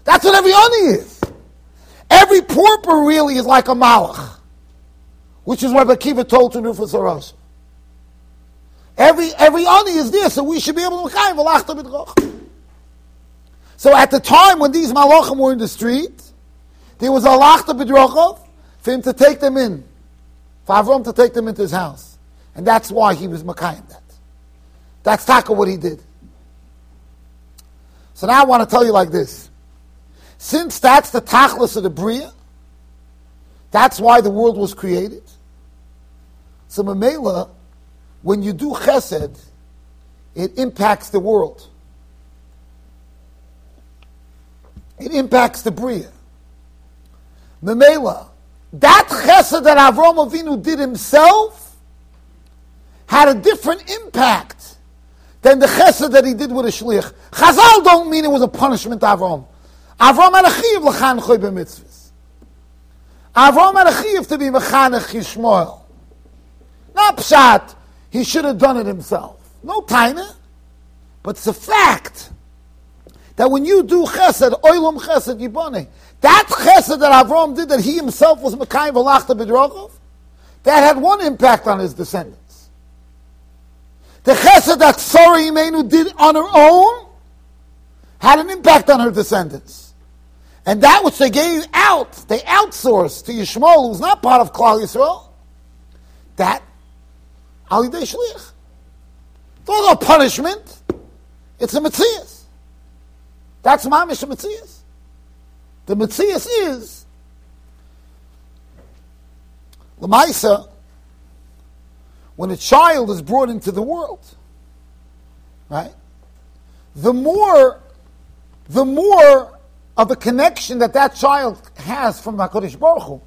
[SPEAKER 1] That's what every ani is. Every porper really is like a malach, which is what Bakiva told to Arash. Every every ani is there, so we should be able to chayim v'lachta So at the time when these malachim were in the street, there was a lachta b'drochov for him to take them in, for Avram to take them into his house. And that's why he was Makayim that. That's Taka what he did. So now I want to tell you like this. Since that's the tachlis of the Bria, that's why the world was created. So Mamela, when you do chesed, it impacts the world. It impacts the Bria. Mamela, that chesed that Avram Avinu did himself had a different impact than the chesed that he did with a shlich. Chazal don't mean it was a punishment to Avram. Avram had a chiv l'chan choy b'mitzvahs. Avram had a chiv to be mechanech Yishmael. Not pshat, he should have done it himself. No taina, but it's a fact that when you do chesed, oilum chesed yibane, that chesed that Avram did, that he himself was mekayim v'lachta b'drochov, that had one impact on his descendants. The chesed that Sarah Imenu did on her own had an impact on her descendants. And that which they gave out, they outsourced to Yishmael, who's not part of Klal Yisrael, that Ali Shliach. It's not a punishment. It's a Matthias. That's my Mamish Matthias. The Matthias is Lamaisa, when a child is brought into the world, right? The more, the more of a connection that that child has from Hakadosh Baruch Hu,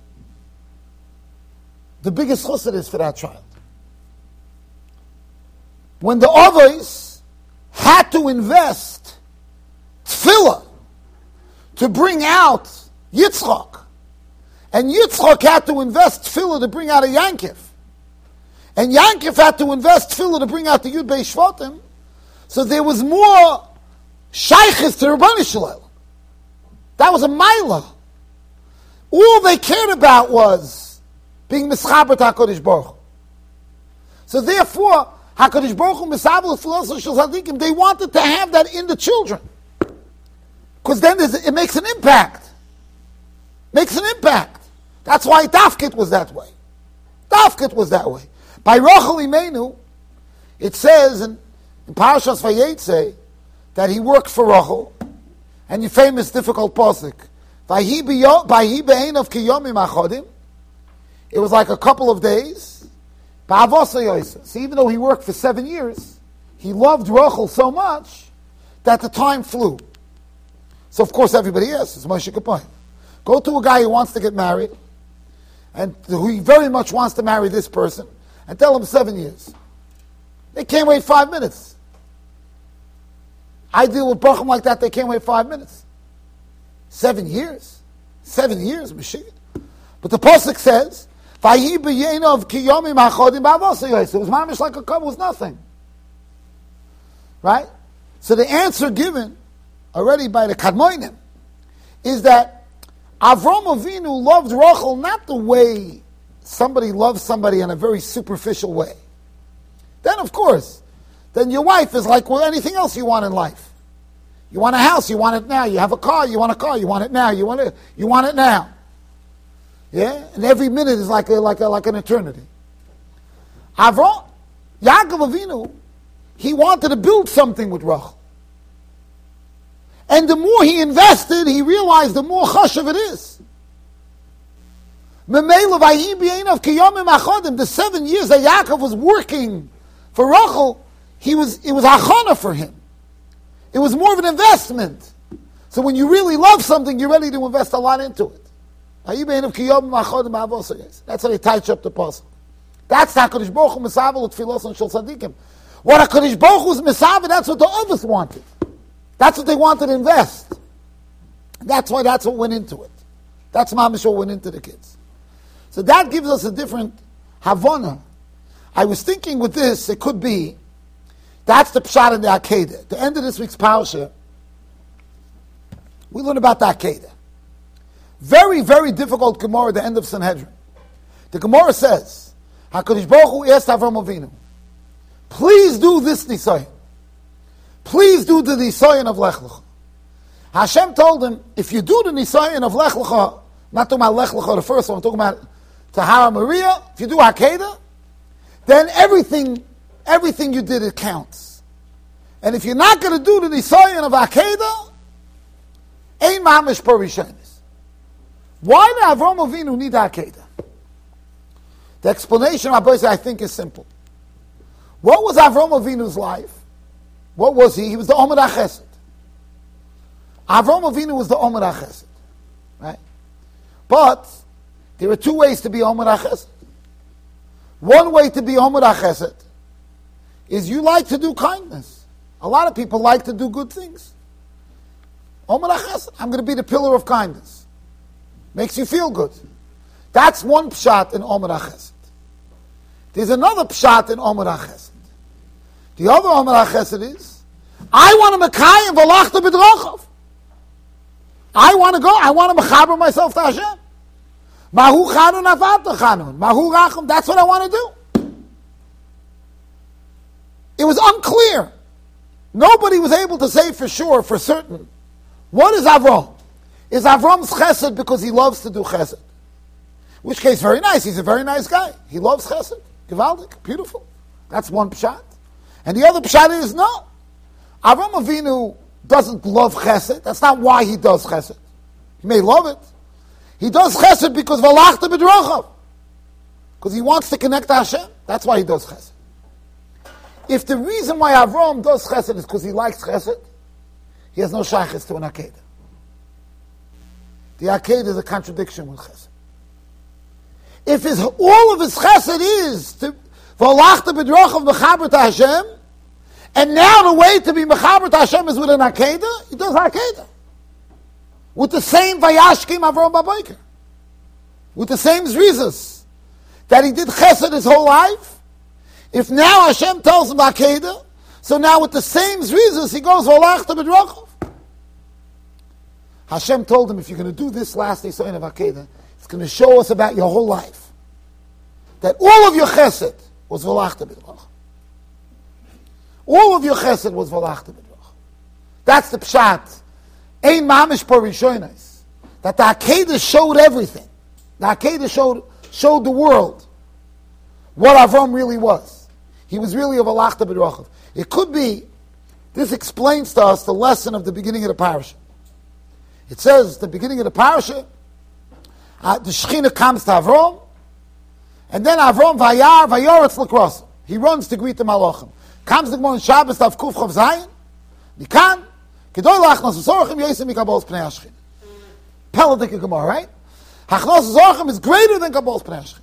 [SPEAKER 1] the biggest chused is for that child. When the others had to invest tefillah to bring out Yitzchak, and Yitzchak had to invest tefillah to bring out a Yankif, and Yankif had to invest tefillah to bring out the Yud Bei Shvatim, so there was more shaykhis to Rabbani Shalel. That was a mila. All they cared about was being mischaber to HaKadosh Baruch So therefore, HaKadosh Baruch Hu misabel philosophy they wanted to have that in the children. Because then it makes an impact. Makes an impact. That's why Dafkit was that way. Dafkit was that way. By Rachel Imenu, it says in, in Parashas Vayetze that he worked for Rachel, and your famous difficult pasuk. It was like a couple of days. So even though he worked for seven years, he loved Rachel so much that the time flew. So of course everybody asks, Moshe Kapoin. Go to a guy who wants to get married, and who very much wants to marry this person, and tell them seven years. They can't wait five minutes. I deal with Brachim like that, they can't wait five minutes. Seven years? Seven years, Mashiach. But the Pasuk says, of It was mamish like a couple, was nothing. Right? So the answer given already by the Kadmoinim is that Avram Avinu loved Rachel not the way somebody loves somebody in a very superficial way. Then, of course, then your wife is like well, anything else you want in life. You want a house, you want it now. You have a car, you want a car, you want it now. You want it, you want it now. Yeah, and every minute is like a, like a, like an eternity. Avram, Yaakov Avinu, he wanted to build something with Rachel. And the more he invested, he realized the more chashav it is. The seven years that Yaakov was working for Rachel, he was, it was achana for him. It was more of an investment. So when you really love something, you're ready to invest a lot into it. That's how they touch up the puzzle. That's HaKadosh Baruch Hu and Shal Tzadikim. What HaKadosh Baruch Hu's that's what the others wanted. That's what they wanted to invest. That's why that's what went into it. That's mamish what went into the kids. So that gives us a different Havana. I was thinking with this, it could be, that's the pshat in the Akedah. The end of this week's parasha, we learn about the Akedah. Very, very difficult Gemara the end of Sanhedrin. The Gemara says, HaKadosh Baruch Hu asked Avram Avinu, please do this nisayon. Please do the nisayon of Lech Lecha. Hashem told him, if you do the nisayon of Lech Lecha, not talking about Lech Lecha, the first one, I'm talking about Tahara Maria, if you do Akedah, then everything, everything you did, it counts. And if you're not going to do the nisayon of Akedah, Ein mamish perishenis. Why did Avram Avinu need Akedah? The explanation, Rabbi I think, is simple. What was Avram Avinu's life? What was he? He was the Omer HaChesed. Avram Avinu was the Omer HaChesed. Right? But there are two ways to be Omer HaChesed. One way to be Omer HaChesed is you like to do kindness. A lot of people like to do good things. Omer HaChesed, I'm going to be the pillar of kindness. Makes you feel good. That's one pshat in Omer HaChesed. There's another pshat in Omer HaChesed. The other Omer HaChesed is, I want to Mekayim v'lachta b'drachav. I want to go, I want to mechaber myself to Hashem. Mahu chanun avata chanun. Mahu rachum, that's what I want to do. It was unclear. Nobody was able to say for sure, for certain, what is Avram? Is Avram's chesed because he loves to do chesed? Which case, very nice. He's a very nice guy. He loves chesed. Gewaldig, beautiful. That's one pshat. And the other pshat is no. Avram Avinu doesn't love chesed. That's not why he does chesed. He may love it. He does chesed because valachta b'drachav. Because he wants to connect to Hashem. That's why he does chesed. If the reason why Avram does chesed is because he likes chesed, he has no shaykhis to an akedah. The akedah is a contradiction with chesed. If his, all of his chesed is to valachta b'drachav mechaber to Hashem, and now the way to be mechaber to Hashem is with an akedah, he does akedah. With the same vayashkim Avram Babayker. With the same zrizas. That he did chesed his whole life. If now Hashem tells him akedah, so now with the same zrizas he goes valachta b'drachav. Hashem told him, if you're going to do this last day sign of akedah, it's going to show us about your whole life. That all of your chesed was valachta b'drachav. All of your chesed was valachta b'drach. That's the pshat. Ein mamish parishonis. That the Akedah showed everything. The Akedah showed, showed the world what Avram really was. He was really a valachta b'drachav. It could be, this explains to us the lesson of the beginning of the parasha. It says, the beginning of the parasha, uh, the Shekhinah comes to Avram, and then Avram vayar, vayoretz l'krosim. He runs to greet the Malachim. Comes the Gemara in Shabbos of Kuf Chav Zayin, Nikan, Kedoi Lachnas Zorchim Yesim Mikabos Pnei Hashchin. Peladik Gemara, right? Hachnos Zorchim is greater than Kabos Pnei Hashchin.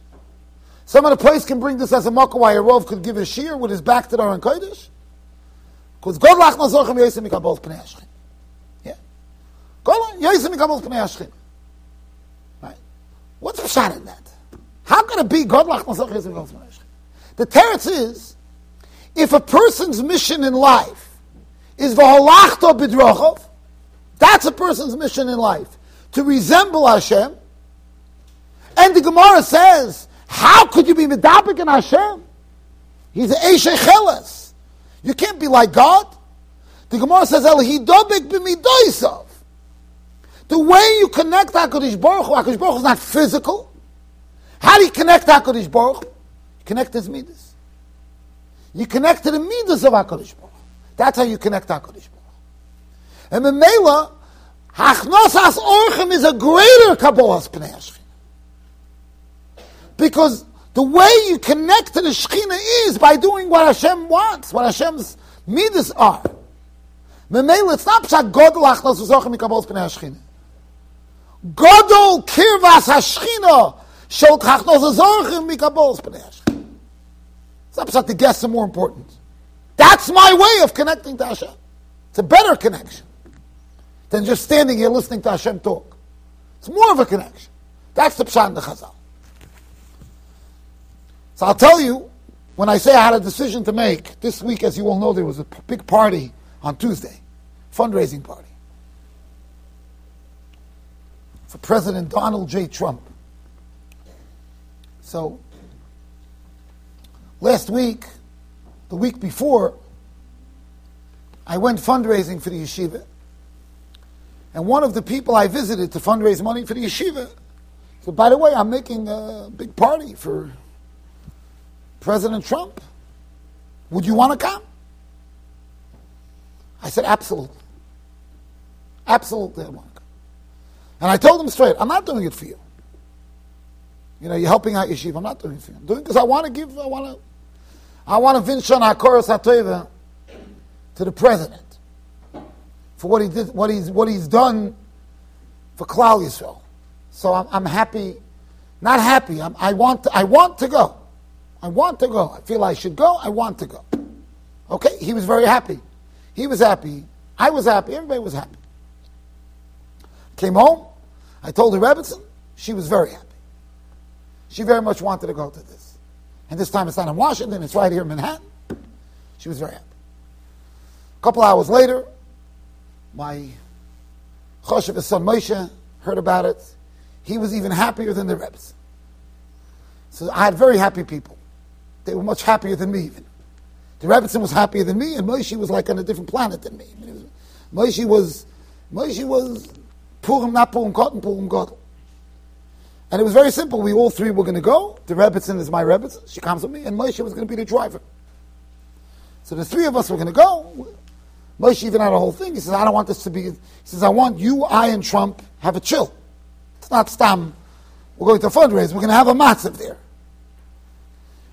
[SPEAKER 1] Some of the place can bring this as a makkah why a Rov could give a shear with his back to the Aron Kodesh. Because God Lachnas Zorchim Yesim Mikabos Pnei Hashchin. Yeah. God Yesim Mikabos Pnei Hashchin. Right? What's the shot in that? How can it be God Lachnas Zorchim Yesim Mikabos Pnei Hashchin? The teretz is, if a person's mission in life is v'holachto bidrochov, that's a person's mission in life, to resemble Hashem. And the Gemara says, how could you be medabik in Hashem? He's an Eshe Cheles. You can't be like God. The Gemara says, El hidobik. The way you connect HaKadosh Baruch Hu, HaKadosh Baruch Hu is not physical. How do you connect HaKadosh Baruch Hu? Connect his midas. You connect to the midas of HaKadosh Baruch. That's how you connect to HaKadosh Baruch. And the Mela, Hachnosas Orchim is a greater Kabbalas Pnei Because the way you connect to the Shekhinah is by doing what Hashem wants, what Hashem's midas are. Memela, it's not pshat godel achnos v'zochim mikabos pnei. Godol kirvas hashchina shel chachnos v'zochim mikabos pnei. It's not Pshat the guests are more important. That's my way of connecting to Hashem. It's a better connection than just standing here listening to Hashem talk. It's more of a connection. That's the Pshat the Chazal. So I'll tell you, when I say I had a decision to make, this week, as you all know, there was a big party on Tuesday, fundraising party for President Donald J. Trump. So Last week, the week before, I went fundraising for the yeshiva. And one of the people I visited to fundraise money for the yeshiva said, by the way, I'm making a big party for President Trump. Would you want to come? I said, absolutely. Absolutely, I want to come. And I told him straight, I'm not doing it for you. You know, you're helping out yeshiva. I'm not doing it for you. I'm doing it because I want to give, I want to, I want to vinshon HaKoros HaToiva to the president for what he did, what he's, what he's done for Klal Yisrael. So I'm, I'm happy, not happy. I'm, I want, to, I want to go. I want to go. I feel I should go. I want to go. Okay, he was very happy. He was happy. I was happy. Everybody was happy. Came home. I told the Rebbetzin. She was very happy. She very much wanted to go to this. And this time it's not in Washington, it's right here in Manhattan. She was very happy. A couple hours later, my Choshev, son Moshe, heard about it. He was even happier than the Rebbe. So I had very happy people. They were much happier than me even. The Rebbetzin was happier than me, and Moshe was like on a different planet than me. Moshe was, Moshe was Purim, not Purim Katan, Purim Gadol. And it was very simple. We all three were going to go. The Rebbetzin is my Rebbetzin. She comes with me, and Moshe was going to be the driver. So the three of us were going to go. Moshe even had a whole thing. He says, I don't want this to be, he says, I want you, I, and Trump have a chill. It's not stam. We're going to fundraise. We're going to have a matzav there.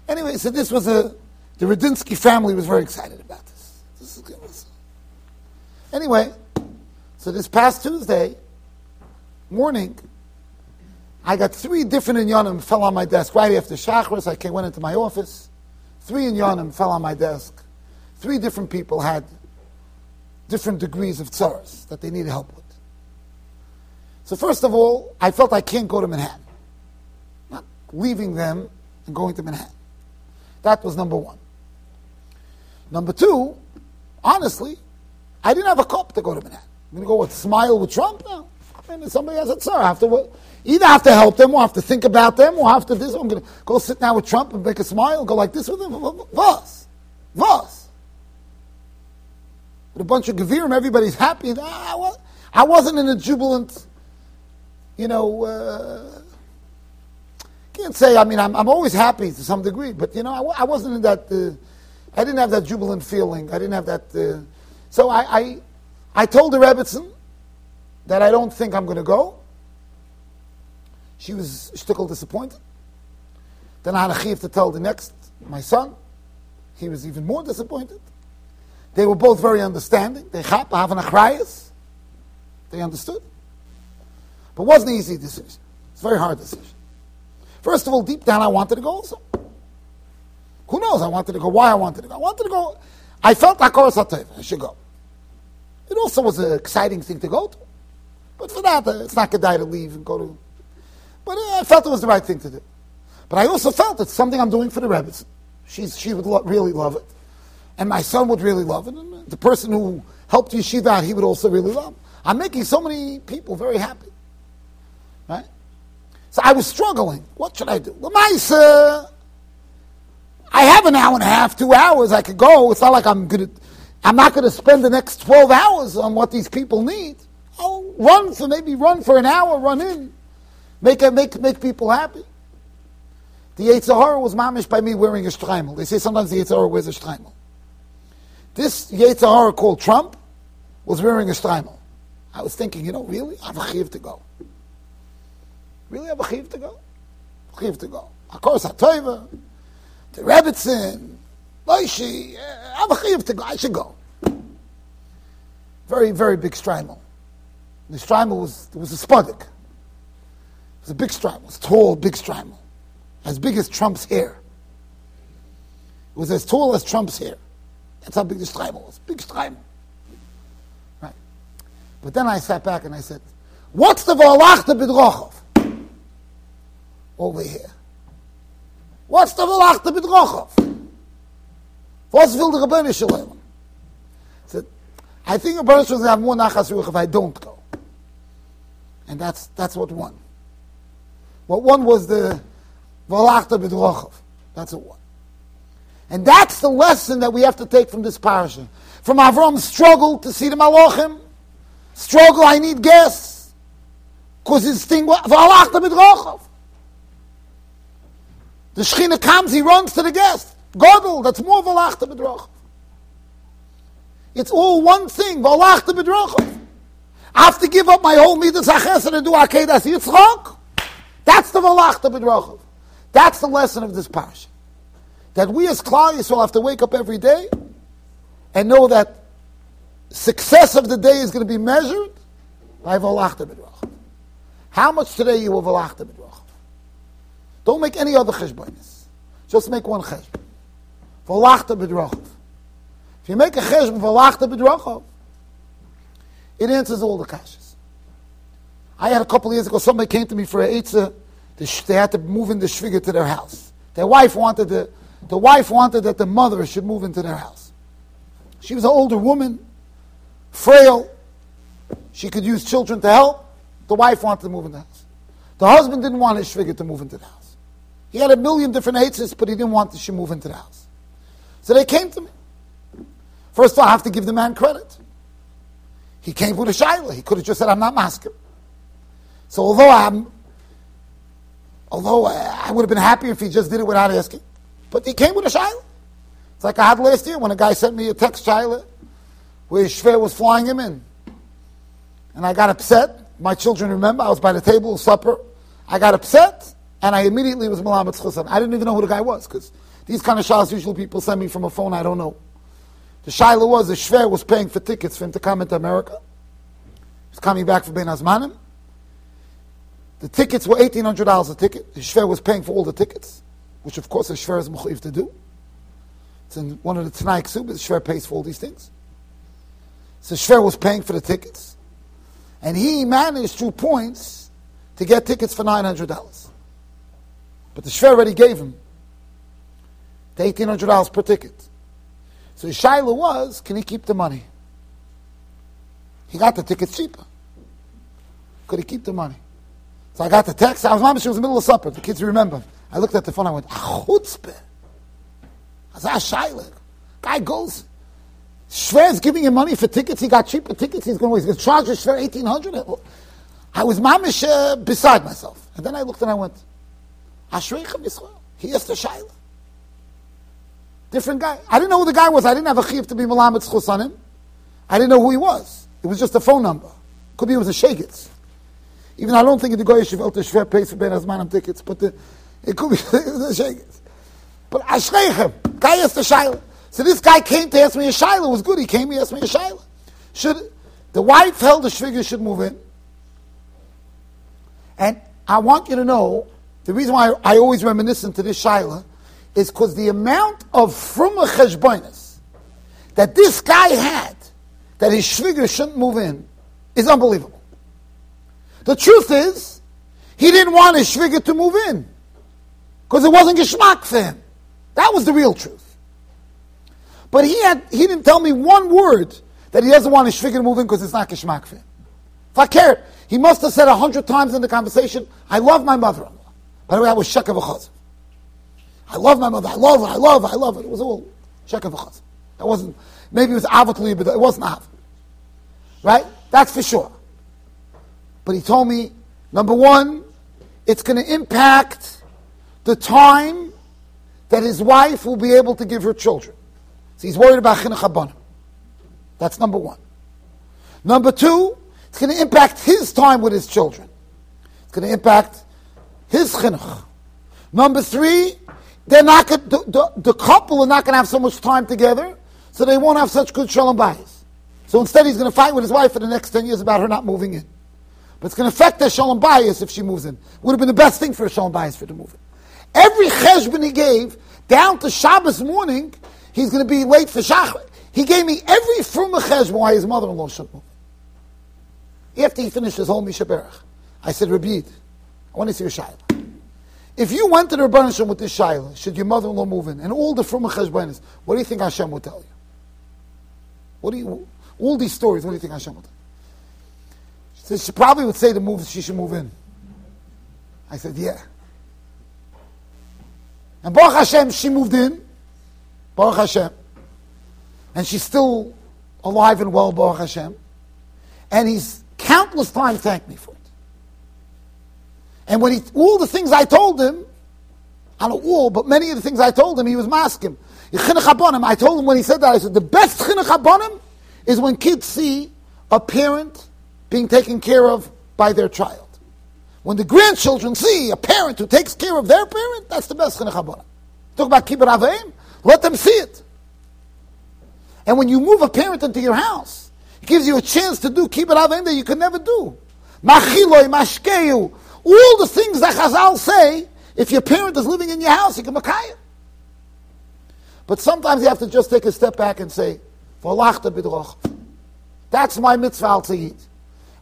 [SPEAKER 1] Anyway, so this was a, the Rudinsky family was very excited about this. This is good. Anyway, so this past Tuesday morning, I got three different inyanim fell on my desk right after Shachris. I came, went into my office. Three inyanim fell on my desk. Three different people had different degrees of tsaras that they needed help with. So first of all, I felt I can't go to Manhattan. Not leaving them and going to Manhattan. That was number one. Number two, honestly, I didn't have a cup to go to Manhattan. I'm going to go with smile with Trump? No. I mean, somebody has a tsar. I have to either have to help them, or have to think about them, or have to this. I'm going to go sit down with Trump and make a smile, and go like this with him. Was, was with a bunch of Gevirim, everybody's happy. I wasn't in a jubilant, you know, uh, can't say, I mean, I'm, I'm always happy to some degree, but, you know, I, I wasn't in that, uh, I didn't have that jubilant feeling. I didn't have that. Uh, so I, I, I told the Rebbitzin that I don't think I'm going to go. She was shtickle disappointed. Then I had a chiv to tell the next, my son. He was even more disappointed. They were both very understanding. They have an achrayas. They understood. But it wasn't an easy decision. It's a very hard decision. First of all, deep down, I wanted to go also. Who knows? I wanted to go. Why I wanted to go? I wanted to go. I felt Hakoros HaTev. I should go. It also was an exciting thing to go to. But for that, uh, it's not good to leave and go to. But uh, I felt it was the right thing to do. But I also felt it's something I'm doing for the Rebbe's. She's, she would lo- really love it and my son would really love it, and the person who helped yeshiva out, he would also really love. It. I'm making so many people very happy, right? So I was struggling. What should I do? Lamaisa, I have an hour and a half, two hours. I could go. It's not like I'm gonna. I'm not going to spend the next twelve hours on what these people need. I'll run for maybe run for an hour, run in, make make make people happy. The Yetzer Hara was mamish by me wearing a shtreimel. They say sometimes the Yetzer Hara wears a shtreimel. This Yetzer Hara called Trump was wearing a shtreimel. I was thinking, you know, really? I have a chiv to go. Really I have a chiv to go? Chiv to go. Of course, HaToiva, the Rebbitzin, Moshe, I have a chiv to go. I should go. Very, very big shtreimel. The shtreimel was, was a spodik. Was a big shtreimel. It was tall, big shtreimel. As big as Trump's hair. It was as tall as Trump's hair. That's how big the Streimel was. Big Streimel. Right. But then I sat back and I said, what's the Valachte Bidrochov? Over here. What's the Valachte Bidrochov? Was will the Rebbeinu Shalom? Said, I think Rebbeinu Shalom will have more nachas if I don't go. And that's, that's what won. What one was the Valachte Bidrochov. That's what won. And that's the lesson that we have to take from this parasha. From Avram's struggle to see the Malachim, struggle, I need gas, because his thing was, the Shechina comes, he runs to the guest. Godel, that's more Valachta B'drachav. It's all one thing, Valachta B'drachav. I have to give up my whole midas and do akedas yitzchok. That's the volachta b'drachav. That's the lesson of this parsha. That we as Klal will have to wake up every day and know that success of the day is going to be measured by volachta b'drachav. How much today you will volachta b'drachav? Don't make any other cheshbonis. Just make one cheshbon. Volachta b'drachav. If you make a cheshbon volachta b'drachav, it answers all the kashas. I had a couple years ago, somebody came to me for a eitzah. They had to move in the shviga to their house. Their wife wanted the, the wife wanted that the mother should move into their house. She was an older woman, frail. She could use children to help. The wife wanted to move in the house. The husband didn't want his shviga to move into the house. He had a million different eitzahs, but he didn't want she move into the house. So they came to me. First of all, I have to give the man credit. He came with a shaila. He could have just said, I'm not masking. So although I'm, although uh, I would have been happier if he just did it without asking, but he came with a shaila. It's like I had last year when a guy sent me a text shaila where shver was flying him in. And I got upset. My children remember, I was by the table, of supper. I got upset, and I immediately was Malamat Chusan. I didn't even know who the guy was, because these kind of shahs usually people send me from a phone I don't know. The shaila was the shver was paying for tickets for him to come into America. He's coming back for Ben Azmanim. The tickets were eighteen hundred dollars a ticket. The shver was paying for all the tickets, which of course the shver is mukhif to do. It's in one of the Tanai Ksubas, the shver pays for all these things. So shver was paying for the tickets, and he managed through points to get tickets for nine hundred dollars. But the shver already gave him the eighteen hundred dollars per ticket. So his shaila was, can he keep the money? He got the tickets cheaper. Could he keep the money? So I got the text. I was mamish. It was the middle of supper. The kids remember. I looked at the phone. I went, chutzpah. I said, shaila. Guy goes. Shver's giving him money for tickets. He got cheaper tickets. He's going to charge Shver eighteen hundred. I was mamish uh, beside myself. And then I looked and I went, Ashreichem Yisrael. He is the shaila. Different guy. I didn't know who the guy was. I didn't have a chiv to be Malamed on him. I didn't know who he was. It was just a phone number. Could be it was a Shagitz. Even I don't think the Goy Shivel to Shver pays for Ben Azmanim tickets, but the, it could be the Shagitz. But Ashreichem, guy asked the Shaila. So this guy came to ask me a Shaila. It was good. He came, he asked me a Shaila. Should, the wife held the Shviga should move in. And I want you to know, the reason why I, always reminisce to this Shaila is because the amount of fruma cheshbonis that this guy had, that his shviga shouldn't move in, is unbelievable. The truth is, he didn't want his shviga to move in because it wasn't geschmack for him. That was the real truth. But he had he didn't tell me one word that he doesn't want his shviga to move in because it's not geschmack for him. If I cared, he must have said a hundred times in the conversation, "I love my mother-in-law." By the way, I was shek of a chazan. I love my mother. I love her. I love her. I love her. It was all sheker v'chaz. That wasn't. Maybe it was avatli, but it wasn't av. Right? That's for sure. But he told me, number one, it's going to impact the time that his wife will be able to give her children. So he's worried about chinuch That's number one. Number two, it's going to impact his time with his children. It's going to impact his chinuch. Number three, they're not the, the, the, couple are not going to have so much time together, so they won't have such good shalom bayis. So instead, he's going to fight with his wife for the next ten years about her not moving in. But it's going to affect their shalom bayis if she moves in. Would have been the best thing for a shalom bayis for her to move in. Every cheshbon he gave down to Shabbos morning, he's going to be late for shachar. He gave me every fruma cheshbon why his mother-in-law should move. After he finished his whole mishaberach, I said, Rabid, I want to see your shayla. If you went to the Rebbeinu with this shaila, should your mother-in-law move in, and all the from cheshbonis, what do you think Hashem will tell you? What do you? All these stories, what do you think Hashem will tell you? Said she probably would say to move, she should move in. I said, yeah. And Baruch Hashem, she moved in. Baruch Hashem. And she's still alive and well, Baruch Hashem. And he's countless times thanked me for it. And when he, all the things I told him, I don't know all, but many of the things I told him, he was masking. I told him when he said that, I said, the best is when kids see a parent being taken care of by their child. When the grandchildren see a parent who takes care of their parent, that's the best chinuch. Talk about kibbut avim, let them see it. And when you move a parent into your house, it gives you a chance to do kibbut avim that you could never do. Machiloi, mashkeu, all the things that Chazal say, if your parent is living in your house, you can makayim. But sometimes you have to just take a step back and say, That's my mitzvah al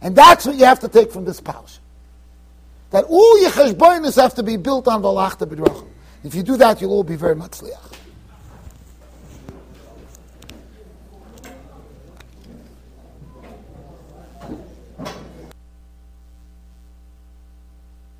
[SPEAKER 1] And that's what you have to take from this parsha. That all your cheshbonis have to be built on Valachta B'drachim. If you do that, you'll all be very much liach.